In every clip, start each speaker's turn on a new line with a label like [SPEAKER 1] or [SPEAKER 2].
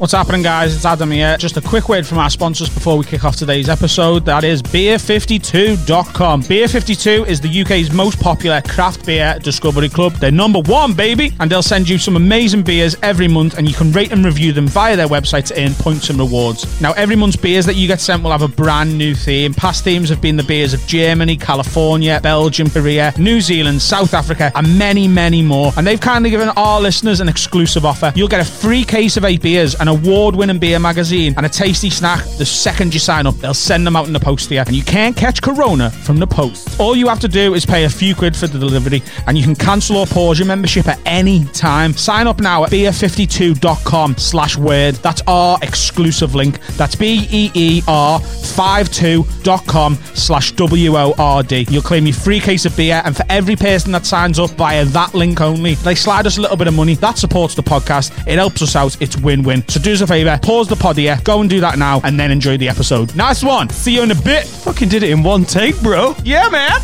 [SPEAKER 1] What's happening, guys? It's Adam here. Just a quick word from our sponsors before we kick off today's episode. That is beer52.com. Beer52 is the UK's most popular craft beer discovery club. They're number one, baby, and they'll send you some amazing beers every month, and you can rate and review them via their website to earn points and rewards. Now, every month's beers that you get sent will have a brand new theme. Past themes have been the beers of Germany, California, Belgium, Korea, New Zealand, South Africa, and many, many more. And they've kindly given our listeners an exclusive offer. You'll get a free case of eight beers and award winning beer magazine and a tasty snack the second you sign up. They'll send them out in the post to you. And you can't catch Corona from the post. All you have to do is pay a few quid for the delivery and you can cancel or pause your membership at any time. Sign up now at beer52.com slash word. That's our exclusive link. That's B-E-E-R 52.com slash W-O-R-D. You'll claim your free case of beer and for every person that signs up via that link only, they slide us a little bit of money. That supports the podcast. It helps us out. It's win-win. So do us a favour, pause the pod here, go and do that now, and then enjoy the episode. Nice one. See you in a bit.
[SPEAKER 2] Fucking did it in one take, bro.
[SPEAKER 1] Yeah, man.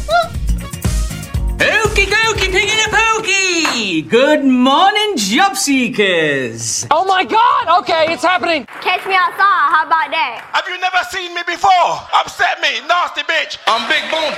[SPEAKER 3] Okie dokie, piggy the pokey! Good morning, job seekers!
[SPEAKER 4] Oh my god! Okay, it's happening.
[SPEAKER 5] Catch me outside. How about that?
[SPEAKER 6] Have you never seen me before? Upset me, nasty bitch.
[SPEAKER 7] I'm big boned.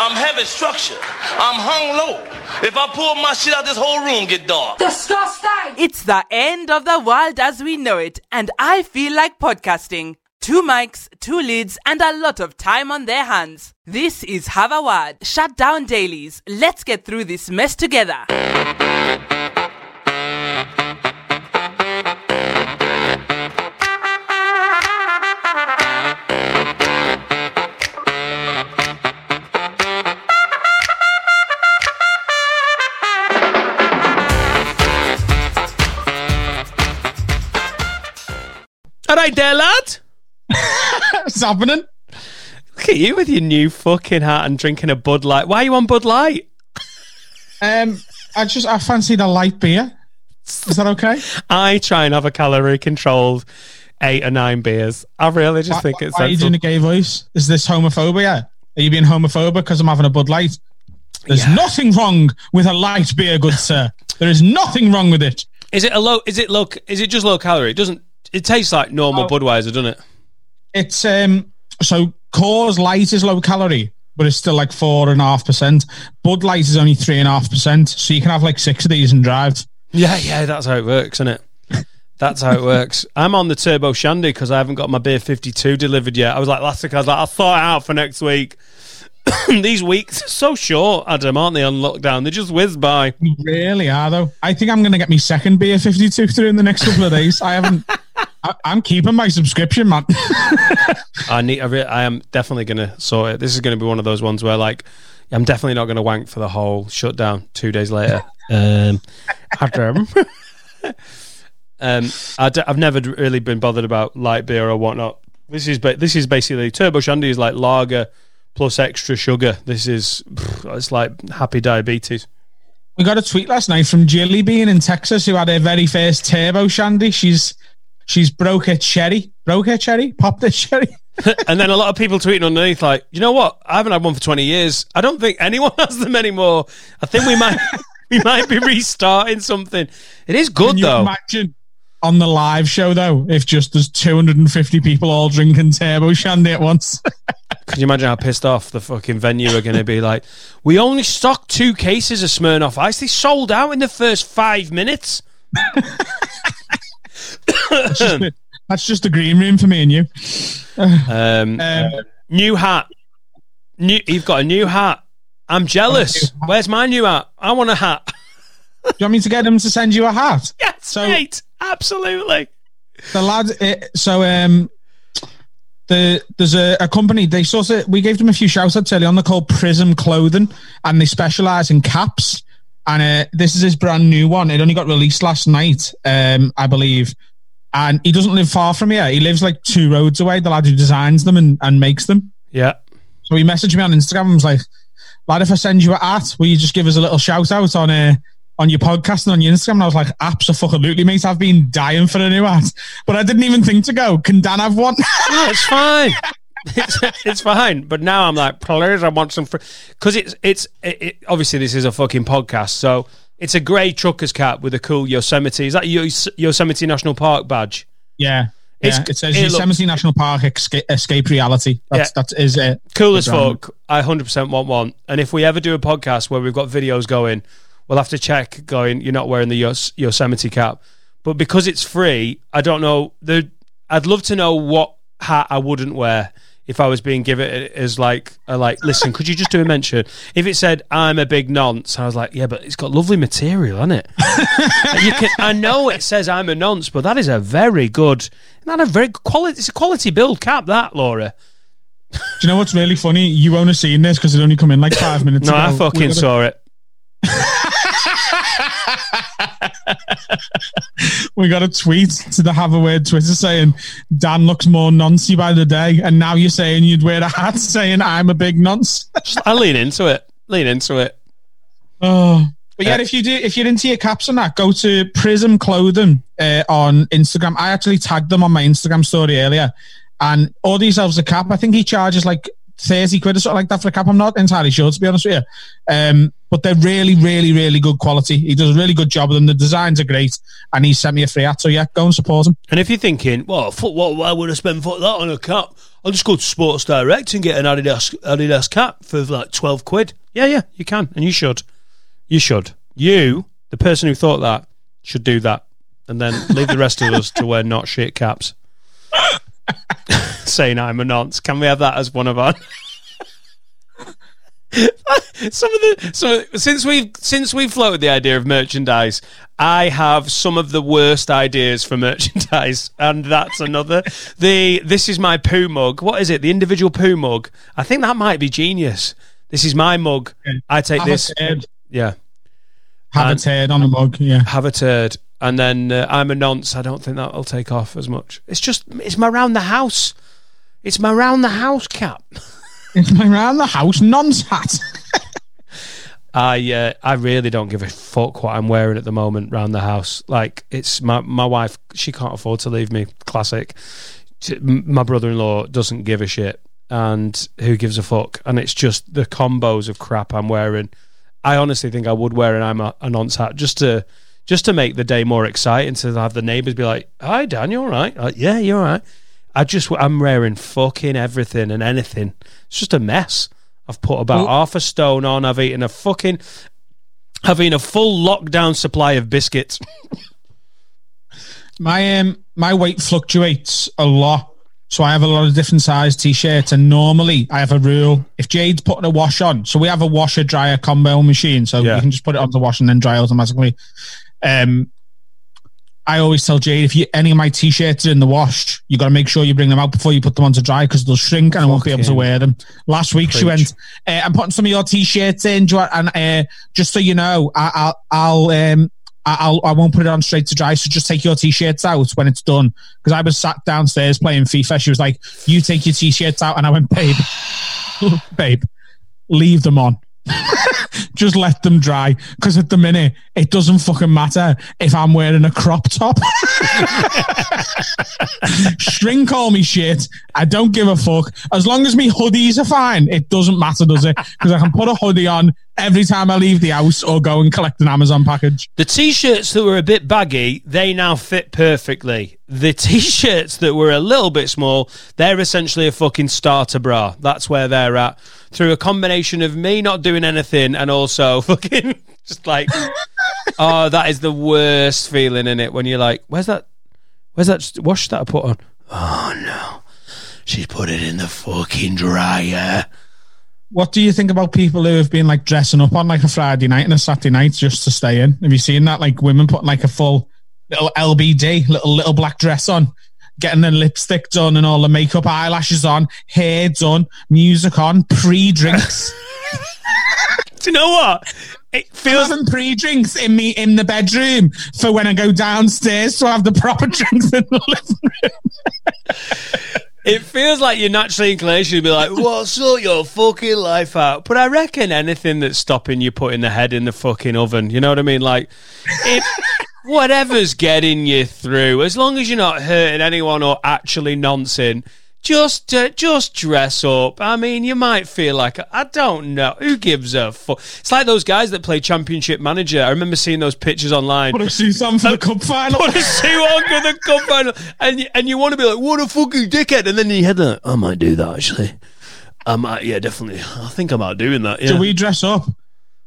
[SPEAKER 7] I'm heavy structure. I'm hung low. If I pull my shit out, this whole room get dark.
[SPEAKER 4] Disgusting!
[SPEAKER 8] It's the end of the world as we know it, and I feel like podcasting. Two mics, two leads, and a lot of time on their hands. This is Have a Word, Shut Down Dailies. Let's get through this mess together.
[SPEAKER 2] All right, there, lad.
[SPEAKER 1] What's happening?
[SPEAKER 2] Look at you with your new fucking hat and drinking a Bud Light. Why are you on Bud Light?
[SPEAKER 1] Um, I just, I fancied a light beer. Is that okay?
[SPEAKER 2] I try and have a calorie controlled eight or nine beers. I really just think it's
[SPEAKER 1] Why are you doing a gay voice? Is this homophobia? Are you being homophobic because I'm having a Bud Light? There's
[SPEAKER 2] Yeah.
[SPEAKER 1] nothing wrong with a light beer, good sir. There is nothing wrong with it.
[SPEAKER 2] Is it a low? Is it low? Is it just low calorie? It doesn't. It tastes like normal
[SPEAKER 1] Oh.
[SPEAKER 2] Budweiser, doesn't it?
[SPEAKER 1] It's um so Coors Light is low calorie, but it's still like four and a half percent. Bud Light is only three and a half percent, so you can have like six of these and drive.
[SPEAKER 2] Yeah, yeah. That's how it works, isn't it? That's how it works. I'm on the Turbo Shandy because I haven't got my beer 52 delivered yet. I was like last week. I was like, I'll sort it out for next week. These weeks are so short, Adam, aren't they? On lockdown, they just whiz by.
[SPEAKER 1] You really are though. I think I'm gonna get my second beer 52 through in the next couple of days. I haven't. I, I'm keeping my subscription, man.
[SPEAKER 2] I need. I, re- I am definitely going to sort it. This is going to be one of those ones where, like, I'm definitely not going to wank for the whole shutdown. Two days later, um, Adam. um, I d- I've never really been bothered about light beer or whatnot. This is ba- this is basically Turbo Shandy is like lager plus extra sugar. This is it's like happy diabetes.
[SPEAKER 1] we got a tweet last night from Jilly Bean in Texas who had her very first turbo shandy. She's she's broke her cherry, broke her cherry, popped her cherry.
[SPEAKER 2] and then a lot of people tweeting underneath, like, you know what? I haven't had one for 20 years. I don't think anyone has them anymore. I think we might we might be restarting something. It is good
[SPEAKER 1] Can you
[SPEAKER 2] though.
[SPEAKER 1] imagine on the live show though if just there's 250 people all drinking turbo shandy at once?
[SPEAKER 2] Can you imagine how pissed off the fucking venue are going to be? Like, we only stocked two cases of Smirnoff Ice. They sold out in the first five minutes.
[SPEAKER 1] That's just, the, that's just the green room for me and you.
[SPEAKER 2] Um,
[SPEAKER 1] Um,
[SPEAKER 2] new hat. New, you've got a new hat. I'm jealous. Where's my new hat? I want a hat.
[SPEAKER 1] do you want me to get them to send you a hat?
[SPEAKER 2] yes,
[SPEAKER 1] So-
[SPEAKER 2] mate. Absolutely.
[SPEAKER 1] The lad, uh, so um, the there's a, a company they sort of we gave them a few shout outs early on. They're called Prism Clothing, and they specialize in caps. And uh, this is his brand new one. It only got released last night, um, I believe. And he doesn't live far from here. He lives like two roads away. The lad who designs them and, and makes them.
[SPEAKER 2] Yeah.
[SPEAKER 1] So he messaged me on Instagram and was like, "Lad, if I send you a hat, will you just give us a little shout out on uh, on your podcast and on your Instagram?" And I was like, "Absolutely, mate. I've been dying for a new hat, but I didn't even think to go. Can Dan have one?"
[SPEAKER 2] No, it's fine. it's, it's fine. But now I'm like, please, I want some because it's it's it, it, obviously this is a fucking podcast, so It's a grey trucker's cap with a cool Yosemite. Is that Yos- Yosemite National Park badge?
[SPEAKER 1] Yeah. Yeah. It says
[SPEAKER 2] it looks-
[SPEAKER 1] Yosemite National Park escape, escape reality. That's
[SPEAKER 2] Yeah.
[SPEAKER 1] that is it.
[SPEAKER 2] Cool as fuck. I 100% want one. And if we ever do a podcast where we've got videos going, we'll have to check going, you're not wearing the Yos- Yosemite cap. But because it's free, I don't know. The, I'd love to know what hat I wouldn't wear if I was being given it as like, a like, listen, could you just do a mention? If it said, I'm a big nonce, I was like, yeah, but it's got lovely material, hasn't it? you can, I know it says I'm a nonce, but that is a very good, not a very quality, it's a quality build cap, that, Laura.
[SPEAKER 1] Do you know what's really funny? You won't have seen this because it only come in like five minutes
[SPEAKER 2] No,
[SPEAKER 1] ago.
[SPEAKER 2] I fucking
[SPEAKER 1] got a-
[SPEAKER 2] saw it.
[SPEAKER 1] we got a tweet to the Have a Word Twitter saying Dan looks more noncy by the day, and now you're saying you'd wear a hat saying I'm a big nonce.
[SPEAKER 2] I lean into it. Lean into it.
[SPEAKER 1] Oh. But yeah,
[SPEAKER 2] Uh,
[SPEAKER 1] if you do, if you're into your caps and that, go to Prism Clothing uh, on Instagram. I actually tagged them on my Instagram story earlier, and order yourselves a cap. I think he charges like thirty quid or something like that for a cap. I'm not entirely sure to be honest with you, um, but they're really, really, really good quality. He does a really good job of them. The designs are great, and he sent me a free hat. So yeah, go and support him.
[SPEAKER 2] And if you're thinking, well, fuck, what, why would I spend fuck that on a cap? I'll just go to Sports Direct and get an Adidas Adidas cap for like twelve quid. Yeah, yeah, you can, and you should. You should. You, the person who thought that, should do that, and then leave the rest of us to wear not shit caps. Saying I'm a nonce. Can we have that as one of our? some of the so since we've since we've floated the idea of merchandise, I have some of the worst ideas for merchandise, and that's another. The this is my poo mug. What is it? The individual poo mug. I think that might be genius. This is my mug. I take
[SPEAKER 1] Have
[SPEAKER 2] this. Yeah,
[SPEAKER 1] have
[SPEAKER 2] And-
[SPEAKER 1] a turd on the mug. Yeah,
[SPEAKER 2] have a turd, and then uh, I'm a nonce. I don't think that'll take off as much. It's just it's my round the house. It's my round the house cap.
[SPEAKER 1] it's my round the house nonce hat.
[SPEAKER 2] I uh, I really don't give a fuck what I'm wearing at the moment round the house. Like it's my my wife, she can't afford to leave me. Classic. My brother-in-law doesn't give a shit, and who gives a fuck? And it's just the combos of crap I'm wearing. I honestly think I would wear an I'm a, a nonce hat just to just to make the day more exciting. To have the neighbours be like, "Hi, Dan, you all right? Like, yeah, you're all right." I just I'm raring fucking everything and anything. It's just a mess. I've put about
[SPEAKER 1] Well-
[SPEAKER 2] half a stone on. I've eaten a fucking. I've eaten a full lockdown supply of biscuits.
[SPEAKER 1] My um my weight fluctuates a lot. So I have a lot of different size t-shirts and normally I have a rule. If Jade's putting a wash on, so we have a washer dryer combo machine, so
[SPEAKER 2] Yeah.
[SPEAKER 1] you can just put it on the wash and then dry automatically. Um I always tell Jade if you any of my t-shirts are in the wash, you got to make sure you bring them out before you put them on to dry because they'll shrink and I won't be able to wear them. Last week she went, uh, "I'm putting some of your t-shirts in, you want- and uh, just so you know, I, I'll I'll um I- I'll I won't put it on straight to dry. So just take your t-shirts out when it's done. Because I was sat downstairs playing FIFA. She was like, "You take your t-shirts out," and I went, "Babe, babe, leave them on." just let them dry because at the minute it doesn't fucking matter if I'm wearing a crop top. Shrink all me shit. I don't give a fuck. As long as me hoodies are fine, it doesn't matter, does it? Because I can put a hoodie on every time I leave the house or go and collect an Amazon package.
[SPEAKER 2] The t-shirts that were a bit baggy, they now fit perfectly. The t-shirts that were a little bit small, they're essentially a fucking starter bra. That's where they're at. Through a combination of me not doing anything and also fucking just like, oh, that is the worst feeling in it when you're like, where's that? Where's that wash that I put on? Oh no, she's put it in the fucking dryer.
[SPEAKER 1] What do you think about people who have been like dressing up on like a Friday night and a Saturday night just to stay in? Have you seen that? Like women putting like a full little LBD, little little black dress on, getting their lipstick done and all the makeup, eyelashes on, hair done, music on, pre drinks.
[SPEAKER 2] Do you know what? It feels
[SPEAKER 1] having pre-drinks in me in the bedroom for when I go downstairs to have the proper drinks in the living room.
[SPEAKER 2] It feels like your natural inclination to be like, "Well, sort your fucking life out." But I reckon anything that's stopping you putting the head in the fucking oven, you know what I mean? Like, if whatever's getting you through, as long as you're not hurting anyone or actually nonsense, just uh, just dress up. I mean, you might feel like I don't know who gives a fuck. It's like those guys that play Championship Manager. I remember seeing those pictures online.
[SPEAKER 1] Put a suit on for the cup final.
[SPEAKER 2] Put a suit on for the cup final, and you, and you want to be like, what a fucking dickhead, and then you head like, I might do that actually. I might, yeah, definitely. I think I'm might doing that. Yeah.
[SPEAKER 1] Do we dress up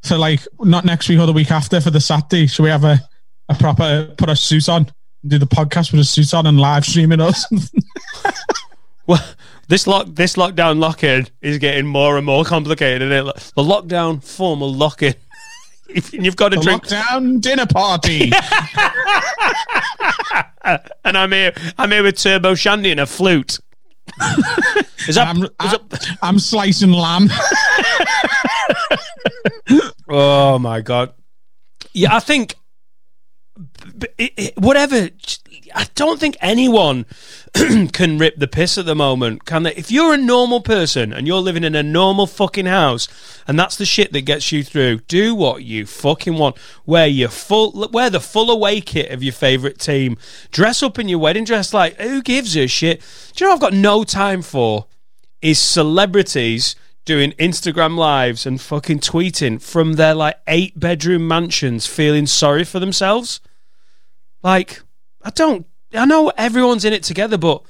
[SPEAKER 1] for like not next week or the week after for the Saturday? Should we have a, a proper put a suit on, and do the podcast with a suit on and live streaming something?
[SPEAKER 2] Well, this lock, this lockdown lock-in is getting more and more complicated, isn't it? The lockdown formal lock-in. If You've got to
[SPEAKER 1] The
[SPEAKER 2] drink,
[SPEAKER 1] lockdown dinner party.
[SPEAKER 2] and I'm here. I'm here with Turbo Shandy and a flute. is that?
[SPEAKER 1] I'm,
[SPEAKER 2] is that-
[SPEAKER 1] I'm slicing lamb.
[SPEAKER 2] oh my god! Yeah, I think it, it, whatever. I don't think anyone can rip the piss at the moment, can they? If you're a normal person and you're living in a normal fucking house, and that's the shit that gets you through, do what you fucking want. Wear your full, wear the full away kit of your favorite team. Dress up in your wedding dress. Like, who gives a shit? Do you know I've got no time for? Is celebrities doing Instagram lives and fucking tweeting from their like eight bedroom mansions, feeling sorry for themselves. Like, I don't. I know everyone's in it together, but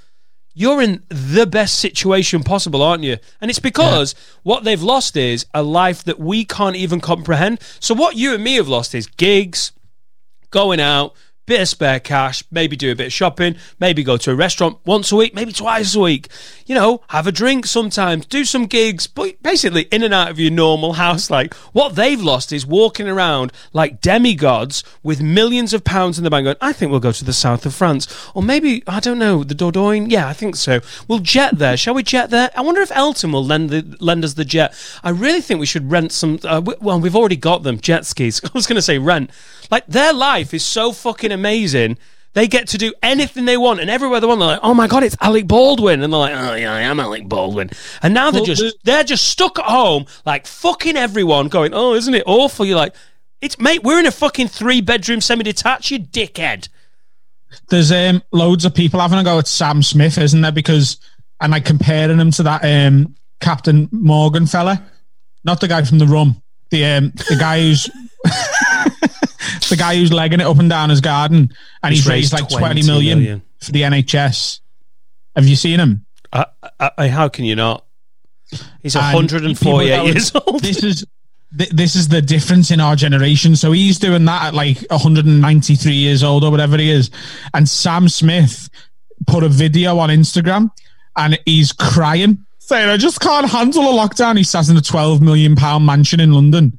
[SPEAKER 2] you're in the best situation possible, aren't you? And it's because what they've lost is a life that we can't even comprehend. So what you and me have lost is gigs, going out, bit of spare cash, maybe do a bit of shopping, maybe go to a restaurant once a week, maybe twice a week. You know, have a drink sometimes, do some gigs, but basically in and out of your normal house. Like what they've lost is walking around like demigods with millions of pounds in the bank going, I think we'll go to the south of France. Or maybe, I don't know, the Dordogne? Yeah, I think so. We'll jet there. Shall we jet there? I wonder if Elton will lend, the, lend us the jet. I really think we should rent some, uh, well, we've already got them, jet skis. I was going to say rent. Like their life is so fucking amazing. They get to do anything they want, and everywhere they want, they're like, "Oh my god, it's Alec Baldwin," and they're like, "Oh yeah, I am Alec Baldwin." And now they're just they're just stuck at home, like fucking everyone, going, "Oh, isn't it awful?" You're like, "It's mate, we're in a fucking three bedroom semi detached, you dickhead."
[SPEAKER 1] There's um, loads of people having a go at Sam Smith, isn't there? Because and like comparing him to that um, Captain Morgan fella, not the guy from the rum, the um, the guy who's the guy who's legging it up and down his garden, and he's,
[SPEAKER 2] He's
[SPEAKER 1] raised,
[SPEAKER 2] raised
[SPEAKER 1] like
[SPEAKER 2] 20
[SPEAKER 1] twenty million,
[SPEAKER 2] million.
[SPEAKER 1] for the NHS. Have you seen him?
[SPEAKER 2] I, I, how can you not? He's
[SPEAKER 1] And
[SPEAKER 2] 148 years old.
[SPEAKER 1] This is th- this is the difference in our generation. So he's doing that at like 193 years old or whatever he is. And Sam Smith put a video on Instagram and he's crying, saying, I just can't handle a lockdown. He sat in a 12 million pound mansion in London.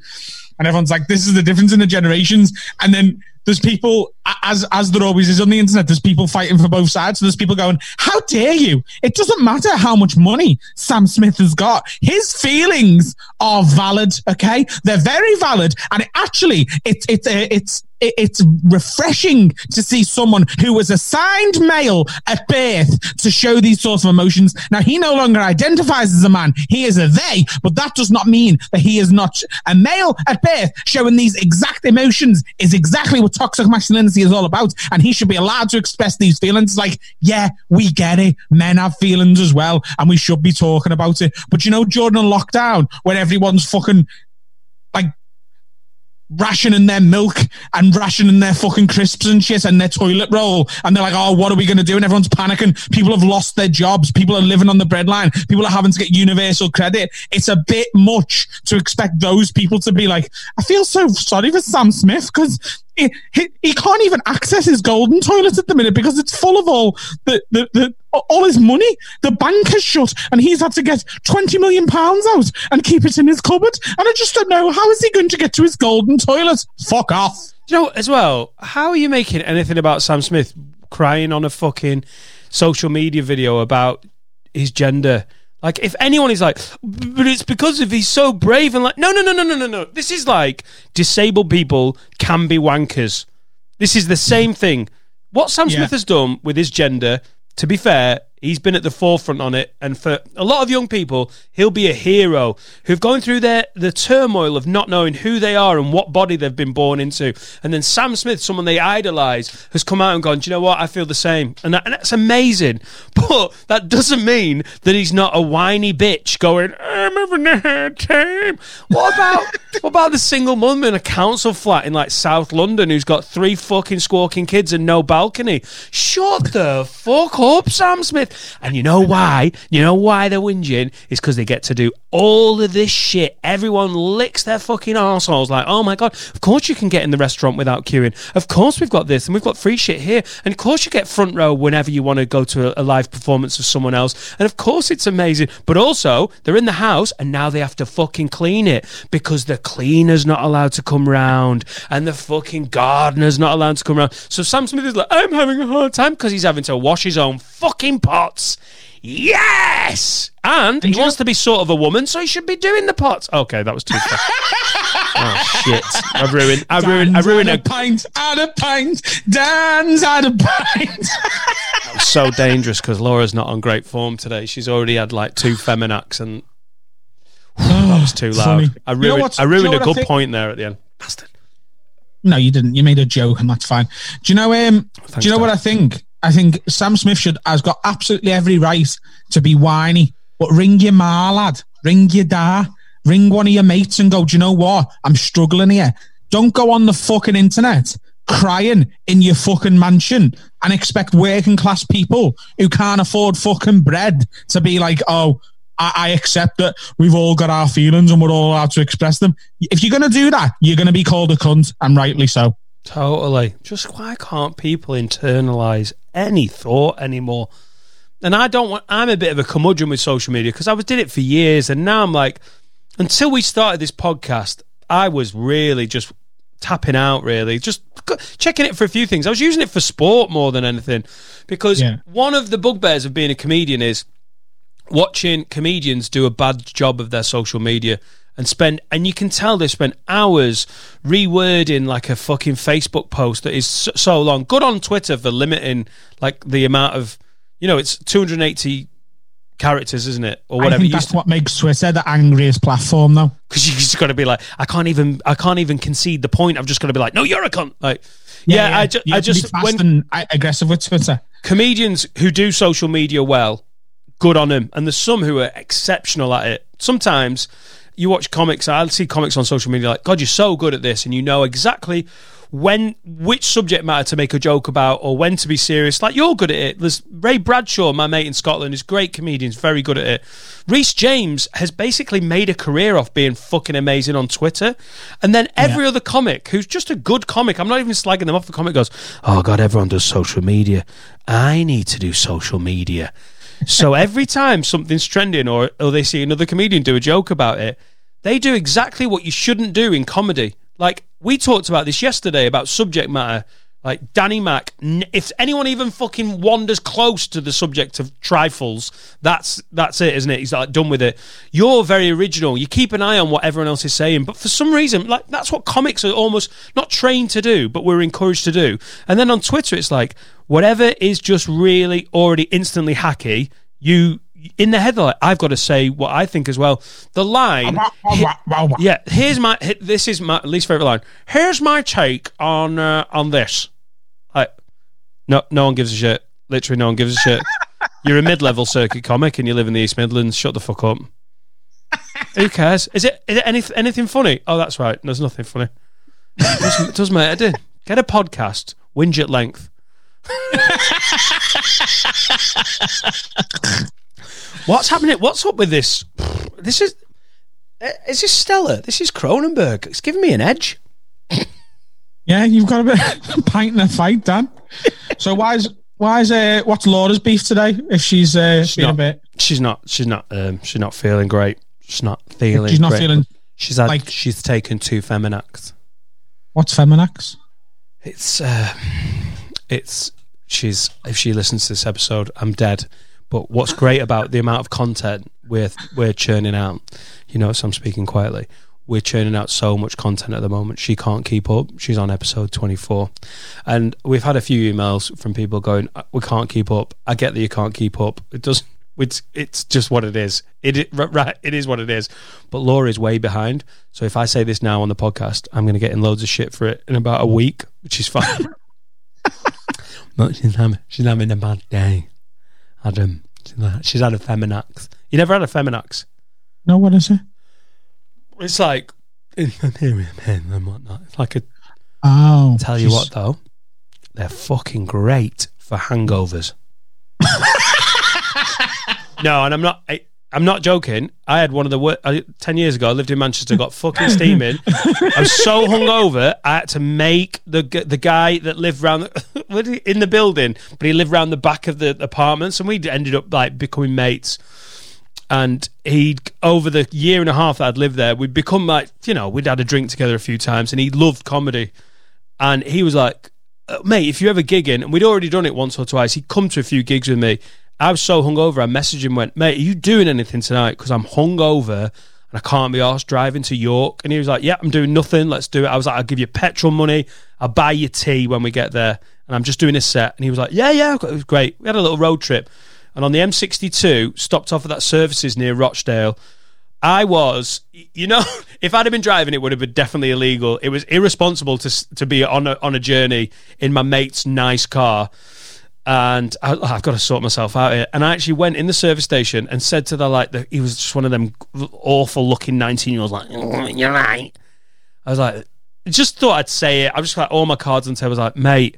[SPEAKER 1] And everyone's like, this is the difference in the generations. And then there's people, as as there always is on the internet, there's people fighting for both sides. So there's people going, how dare you? It doesn't matter how much money Sam Smith has got. His feelings are valid, okay? They're very valid. And it actually, it's, it's, uh, it's, it's refreshing to see someone who was assigned male at birth to show these sorts of emotions. Now, he no longer identifies as a man. He is a they, but that does not mean that he is not a male at birth showing these exact emotions is exactly what toxic masculinity is all about. And he should be allowed to express these feelings. Like, yeah, we get it. Men have feelings as well. And we should be talking about it. But you know, a lockdown when everyone's fucking rationing their milk and rationing their fucking crisps and shit and their toilet roll. And they're like, oh, what are we going to do? And everyone's panicking. People have lost their jobs. People are living on the breadline. People are having to get universal credit. It's a bit much to expect those people to be like, I feel so sorry for Sam Smith because he, he, he can't even access his golden toilet at the minute because it's full of all the, the, the all his money. The bank has shut and he's had to get 20 million pounds out and keep it in his cupboard. And I just don't know how is he going to get to his golden toilet? Fuck off.
[SPEAKER 2] you know, as well, how are you making anything about Sam Smith crying on a fucking social media video about his gender? Like, if anyone is like, but it's because of he's so brave and like, no, no, no, no, no, no, no. This is like disabled people can be wankers. This is the same thing. What Sam
[SPEAKER 1] Yeah.
[SPEAKER 2] Smith has done with his gender, to be fair, He's been at the forefront on it, and for a lot of young people, he'll be a hero who've gone through their the turmoil of not knowing who they are and what body they've been born into. And then Sam Smith, someone they idolise, has come out and gone, Do you know what? I feel the same, and, that, and that's amazing. But that doesn't mean that he's not a whiny bitch going, I'm having a hard time. What about what about the single mum in a council flat in like South London who's got three fucking squawking kids and no balcony? Shut the fuck up, Sam Smith. And you know why? You know why they're whinging? Is because they get to do all of this shit. Everyone licks their fucking arseholes like, oh my god, of course you can get in the restaurant without queuing. Of course we've got this and we've got free shit here. And of course you get front row whenever you want to go to a, a live performance of someone else. And of course it's amazing. But also, they're in the house and now they have to fucking clean it because the cleaner's not allowed to come round and the fucking gardener's not allowed to come round. So Sam Smith is like, I'm having a hard time because he's having to wash his own fucking pots. Yes! And he wants to be sort of a woman, so he should be doing the pots. Okay, that was too far. oh shit! I ruined. I ruined. I ruined a
[SPEAKER 1] pint, had a pint. Dan's had a pint.
[SPEAKER 2] That was so dangerous because Laura's not on great form today. She's already had like two feminax and that was too loud.
[SPEAKER 1] Funny.
[SPEAKER 2] I
[SPEAKER 1] You know
[SPEAKER 2] ruined, I
[SPEAKER 1] you
[SPEAKER 2] ruined
[SPEAKER 1] know
[SPEAKER 2] a good point there at the end. Bastard.
[SPEAKER 1] No, you didn't. You made a joke, and that's fine. Do you know? Um, do you know what I think? I think Sam Smith should has got absolutely every right to be whiny, but ring your ma, lad. Ring your da. Ring one of your mates and go. Do you know what? I'm struggling here. Don't go on the fucking internet crying in your fucking mansion and expect working class people who can't afford fucking bread to be like, oh. I, accept that we've all got our feelings and we're all allowed to express them. If you're going to do that, you're going to be called a cunt, and rightly so.
[SPEAKER 2] Totally. Just why can't people internalize any thought anymore? And I don't want. I'm a bit of a curmudgeon with social media because I was did it for years, and now I'm like, until we started this podcast, I was really just tapping out. Really, just checking it for a few things. I was using it for sport more than anything because
[SPEAKER 1] Yeah.
[SPEAKER 2] one of the bugbears of being a comedian is watching comedians do a bad job of their social media and spend and you can tell they spend hours rewording like a fucking Facebook post that is so, so long. Good on Twitter for limiting like the amount of you know it's 280 characters, isn't it, or
[SPEAKER 1] I
[SPEAKER 2] whatever.
[SPEAKER 1] think that's what makes Twitter the angriest platform, though.
[SPEAKER 2] because you just got to be like, I can't even, I can't even concede the point. I've just got to be like, no, you're a cunt. Like, yeah, I, ju-
[SPEAKER 1] You
[SPEAKER 2] I
[SPEAKER 1] have to
[SPEAKER 2] just when
[SPEAKER 1] and aggressive with Twitter.
[SPEAKER 2] comedians who do social media well, good on them. And there's some who are exceptional at it. Sometimes you watch comics, I see comics on social media like, God, you're so good at this, and you know exactly when which subject matter to make a joke about or when to be serious. Like you're good at it. There's Ray Bradshaw, my mate in Scotland, is great comedian, he's very good at it. Rhys James has basically made a career off being fucking amazing on Twitter. And then every other comic who's just a good comic, I'm not even slagging them off, the comic goes, Oh God, everyone does social media. I need to do social media. So every time something's trending or, or they see another comedian do a joke about it, they do exactly what you shouldn't do in comedy. Like we talked about this yesterday about subject matter. Like Danny Mac, n- if anyone even fucking wanders close to the subject of trifles, that's that's it, isn't it? He's like done with it. You're very original. You keep an eye on what everyone else is saying, but for some reason, like that's what comics are almost not trained to do, but we're encouraged to do. And then on Twitter, it's like whatever is just really already instantly hacky. You in the headline, I've got to say what I think as well. The line, yeah. Here's my. This is my least favorite line. Here's my take on uh, on this. No, no one gives a shit. Literally, no one gives a shit. You're a mid-level circuit comic and you live in the East Midlands. Shut the fuck up. Who cares? Is it is it any, anything funny? Oh, that's right. There's nothing funny. It doesn't, it doesn't matter. do. Get a podcast. Whinge at length. What's happening? What's up with this? This is. uh, Is this Stella? This is Kronenbourg. It's giving me an edge.
[SPEAKER 1] Yeah, you've got a bit pint in a fight, Dan. So why is why is uh, what's Laura's beef today? If she's uh,
[SPEAKER 2] She's
[SPEAKER 1] being a
[SPEAKER 2] not,
[SPEAKER 1] bit,
[SPEAKER 2] she's not. She's not. Um, she's not feeling great. She's not feeling.
[SPEAKER 1] she's not
[SPEAKER 2] great.
[SPEAKER 1] feeling.
[SPEAKER 2] She's had.
[SPEAKER 1] like-
[SPEAKER 2] she's taken two Feminax.
[SPEAKER 1] What's Feminax?
[SPEAKER 2] It's. Uh, it's. She's. If she listens to this episode, I'm dead. But what's great about the amount of content we're we're churning out, you know, so I'm speaking quietly. We're churning out so much content at the moment. She can't keep up. She's on episode 24. And we've had a few emails from people going, "Uh, we can't keep up. I get that you can't keep up. It does. It's, it's just what it is. It, it right. It is what it is. But Laura is way behind. So if I say this now on the podcast, I'm going to get in loads of shit for it in about a week, which is fine. but she's having, she's having a bad day. Adam, she's had- she's had a feminax. You never had a feminax?
[SPEAKER 1] No, what is it?
[SPEAKER 2] It's like inferior and whatnot. It's like a
[SPEAKER 1] Oh,
[SPEAKER 2] tell you what though, they're fucking great for hangovers. no, and I'm not. I, I'm not joking. I had one of the wor- I, ten years ago. I lived in Manchester, got fucking steaming. I was so hungover. I had to make the g- the guy that lived round the, what did he- in the building, but he lived round the back of the apartments, and we ended up like becoming mates and he over the year and a half that I'd lived there, we'd become like you know we'd had a drink together a few times, and he loved comedy, and he was like, "Uh, mate, if you ever gigging, and we'd already done it once or twice, he'd come to a few gigs with me. I was so hungover, I messaged him, went, mate, are you doing anything tonight? Because I'm hungover and I can't be asked driving to York. And he was like, yeah, I'm doing nothing. Let's do it. I was like, I'll give you petrol money. I'll buy you tea when we get there. And I'm just doing a set. And he was like, yeah, yeah, it was great. We had a little road trip. And on the M62, stopped off at that services near Rochdale. I was, you know, if I'd have been driving, it would have been definitely illegal. It was irresponsible to to be on a on a journey in my mate's nice car, and I, I've got to sort myself out here. And I actually went in the service station and said to the like, the, he was just one of them awful looking nineteen year olds, like, "Mm, you're right. I was like, just thought I'd say it. I was just like, all my cards on the table. I was like, mate,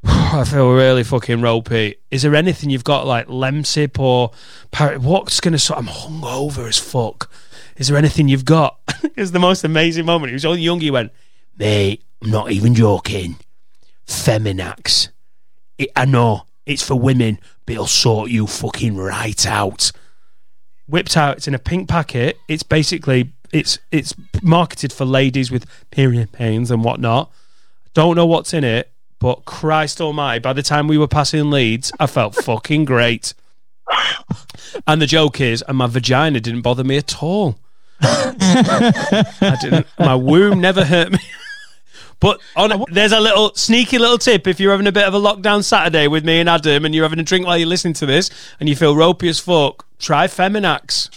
[SPEAKER 2] I feel really fucking ropey. Is there anything you've got like Lemsip or Par- what's gonna? sort? I'm hungover as fuck. Is there anything you've got? it was the most amazing moment. He was only young. He went, mate, I'm not even joking. Feminax. It, I know it's for women, but it'll sort you fucking right out. Whipped out. It's in a pink packet. It's basically it's it's marketed for ladies with period pains and whatnot. Don't know what's in it, but Christ Almighty! By the time we were passing Leeds, I felt fucking great. And the joke is, and my vagina didn't bother me at all. I didn't. My womb never hurt me. But on, there's a little sneaky little tip if you're having a bit of a lockdown Saturday with me and Adam, and you're having a drink while you're listening to this, and you feel ropey as fuck. Try Feminax.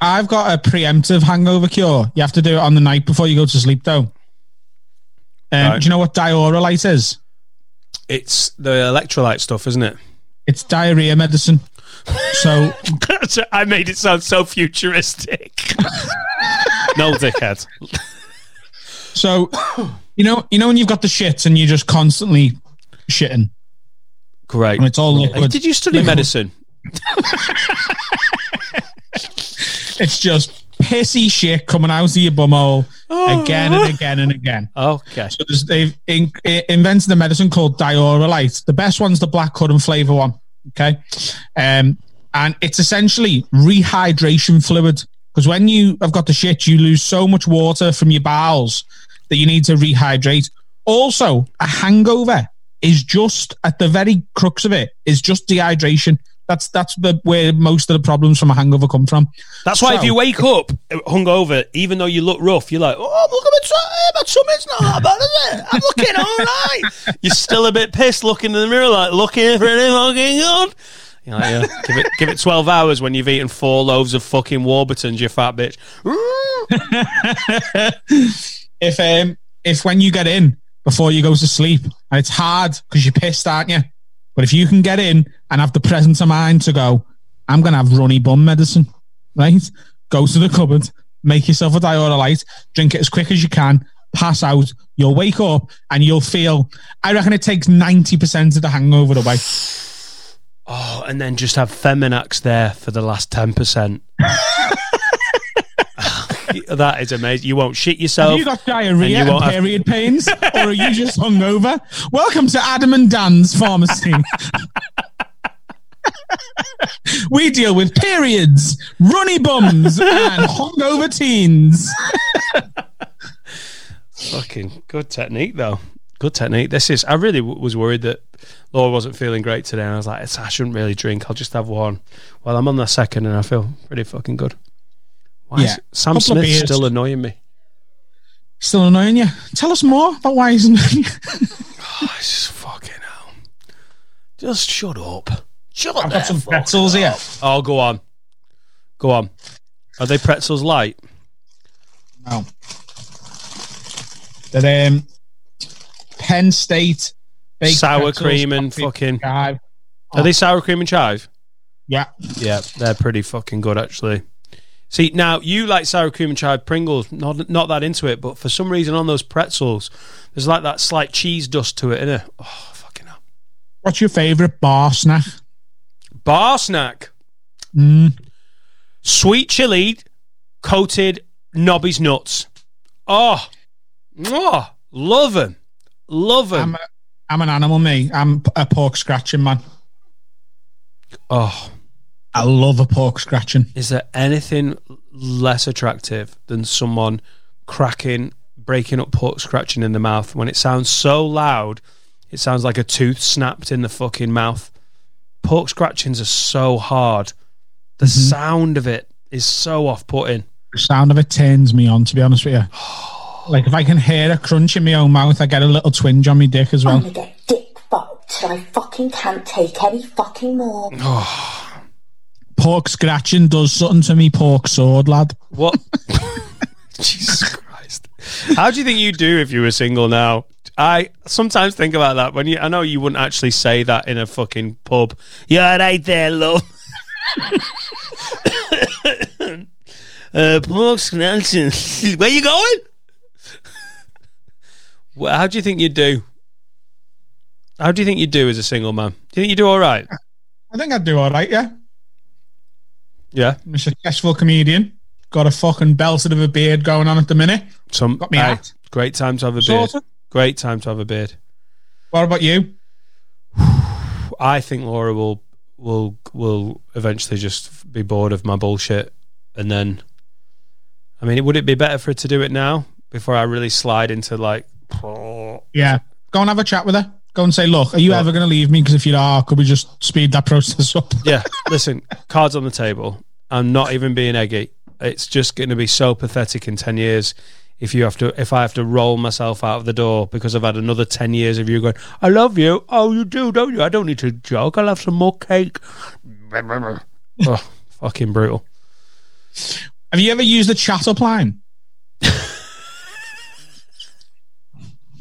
[SPEAKER 1] I've got a preemptive hangover cure. You have to do it on the night before you go to sleep, though. Um,
[SPEAKER 2] Right.
[SPEAKER 1] Do you know what Dioralyte is?
[SPEAKER 2] It's the electrolyte stuff, isn't it?
[SPEAKER 1] It's diarrhea medicine. So
[SPEAKER 2] I made it sound so futuristic. no, dickhead.
[SPEAKER 1] So, you know, you know when you've got the shits and you're just constantly shitting,
[SPEAKER 2] Great.
[SPEAKER 1] and it's all liquid.
[SPEAKER 2] Did you study
[SPEAKER 1] liquid-
[SPEAKER 2] medicine?
[SPEAKER 1] It's just pissy shit coming out of your bumhole again and again and again.
[SPEAKER 2] Okay.
[SPEAKER 1] So there's, they've in, invented a medicine called Dioralyte. The best one's the black currant flavor one. Okay, um, and it's essentially rehydration fluid because when you have got the shit, you lose so much water from your bowels that you need to rehydrate. Also, a hangover is just at the very crux of it is just dehydration. That's that's the where most of the problems from a hangover come from.
[SPEAKER 2] That's why if you wake up hungover, even though you look rough, you're like, oh, look at my, t- my tummy's not that bad, is it? I'm looking all right. You're still a bit pissed looking in the mirror, like, looking pretty fucking good. You're like, yeah, give it, give it 12 hours when you've eaten four loaves of fucking Warburtons, you fat bitch.
[SPEAKER 1] if um if when you get in before you go to sleep and it's hard because you're pissed, aren't you? But if you can get in and have the presence of mind to go, I'm gonna have runny bum medicine, right? Go to the cupboard, make yourself a Dioralyte, drink it as quick as you can, pass out. You'll wake up and you'll feel. I reckon it takes ninety percent of the hangover away.
[SPEAKER 2] Oh, and then just have Feminax there for the last 10%. that is amazing. You won't shit yourself.
[SPEAKER 1] Have you got
[SPEAKER 2] and
[SPEAKER 1] diarrhea
[SPEAKER 2] you
[SPEAKER 1] and,
[SPEAKER 2] won't have-
[SPEAKER 1] period pains, or are you just hungover? Welcome to Adam and Dan's pharmacy. we deal with periods, runny bums, and hungover teens.
[SPEAKER 2] Fucking good technique, though. Good technique. This is. I really w- was worried that Laura wasn't feeling great today, and I was like, I shouldn't really drink. I'll just have one. Well, I'm on the second, and I feel pretty fucking good. Why
[SPEAKER 1] Yeah.
[SPEAKER 2] is Sam Smith still annoying me?
[SPEAKER 1] Still annoying you? Tell us more about why he's annoying you.
[SPEAKER 2] Oh, it's just fucking hell. Just shut up. Shut up.
[SPEAKER 1] I've got some pretzels here.
[SPEAKER 2] Oh, go on. Go on. Are they pretzels light?
[SPEAKER 1] No. That um, Penn State baked
[SPEAKER 2] Sour cream and fucking.
[SPEAKER 1] chive.
[SPEAKER 2] Are they sour cream and chive?
[SPEAKER 1] Yeah.
[SPEAKER 2] Yeah, they're pretty fucking good actually. See, now you like sour cream and chive Pringles, not not that into it, but for some reason on those pretzels, there's like that slight cheese dust to it, innit? Oh, fucking hell.
[SPEAKER 1] What's your favourite bar snack?
[SPEAKER 2] Bar snack.
[SPEAKER 1] Mm.
[SPEAKER 2] Sweet chili coated Nobby's nuts. Oh, oh love them. Love them.
[SPEAKER 1] I'm, a, I'm an animal, me. I'm a pork scratching man.
[SPEAKER 2] Oh,
[SPEAKER 1] I love a pork scratching.
[SPEAKER 2] is there anything less attractive than someone cracking, breaking up pork scratching in the mouth when it sounds so loud? It sounds like a tooth snapped in the fucking mouth. Pork scratchings are so hard. The mm-hmm. sound of it is so off-putting.
[SPEAKER 1] The sound of it turns me on, to be honest with you. Like if I can hear a crunch in my own mouth, I get a little twinge on my dick as well.
[SPEAKER 9] I'm gonna get dick fucked till I fucking can't take any fucking more. Oh.
[SPEAKER 1] Pork scratching does something to me pork sword, lad.
[SPEAKER 2] What? Jesus Christ! How do you think you'd do if you were single now? I sometimes think about that when you. I know you wouldn't actually say that in a fucking pub. You're right there, love. uh, pork scratching. Where you going? well, how do you think you'd do? How do you think you'd do as a single man? Do you think you'd do all right?
[SPEAKER 1] I think I'd do all right, yeah.
[SPEAKER 2] Yeah.
[SPEAKER 1] I'm a successful comedian. Got a fucking belted of a beard going on at the minute.
[SPEAKER 2] Some
[SPEAKER 1] Got me
[SPEAKER 2] Aye,
[SPEAKER 1] hat.
[SPEAKER 2] great time to have a beard. Great time to have a beard.
[SPEAKER 1] What about you?
[SPEAKER 2] I think Laura will will will eventually just be bored of my bullshit, and then, I mean, would it be better for her to do it now before I really slide into like?
[SPEAKER 1] Yeah. Go and have a chat with her. Go and say, look, are you ever going to leave me? Because if you are, could we just speed that process up?
[SPEAKER 2] Yeah, listen, cards on the table. I'm not even being eggy. It's just going to be so pathetic in ten years if you have to if I have to roll myself out of the door because I've had another ten years of you going, I love you. Oh, you do, don't you? I don't need to joke. I'll have some more cake. oh, fucking brutal.
[SPEAKER 1] Have you ever used the chat up line?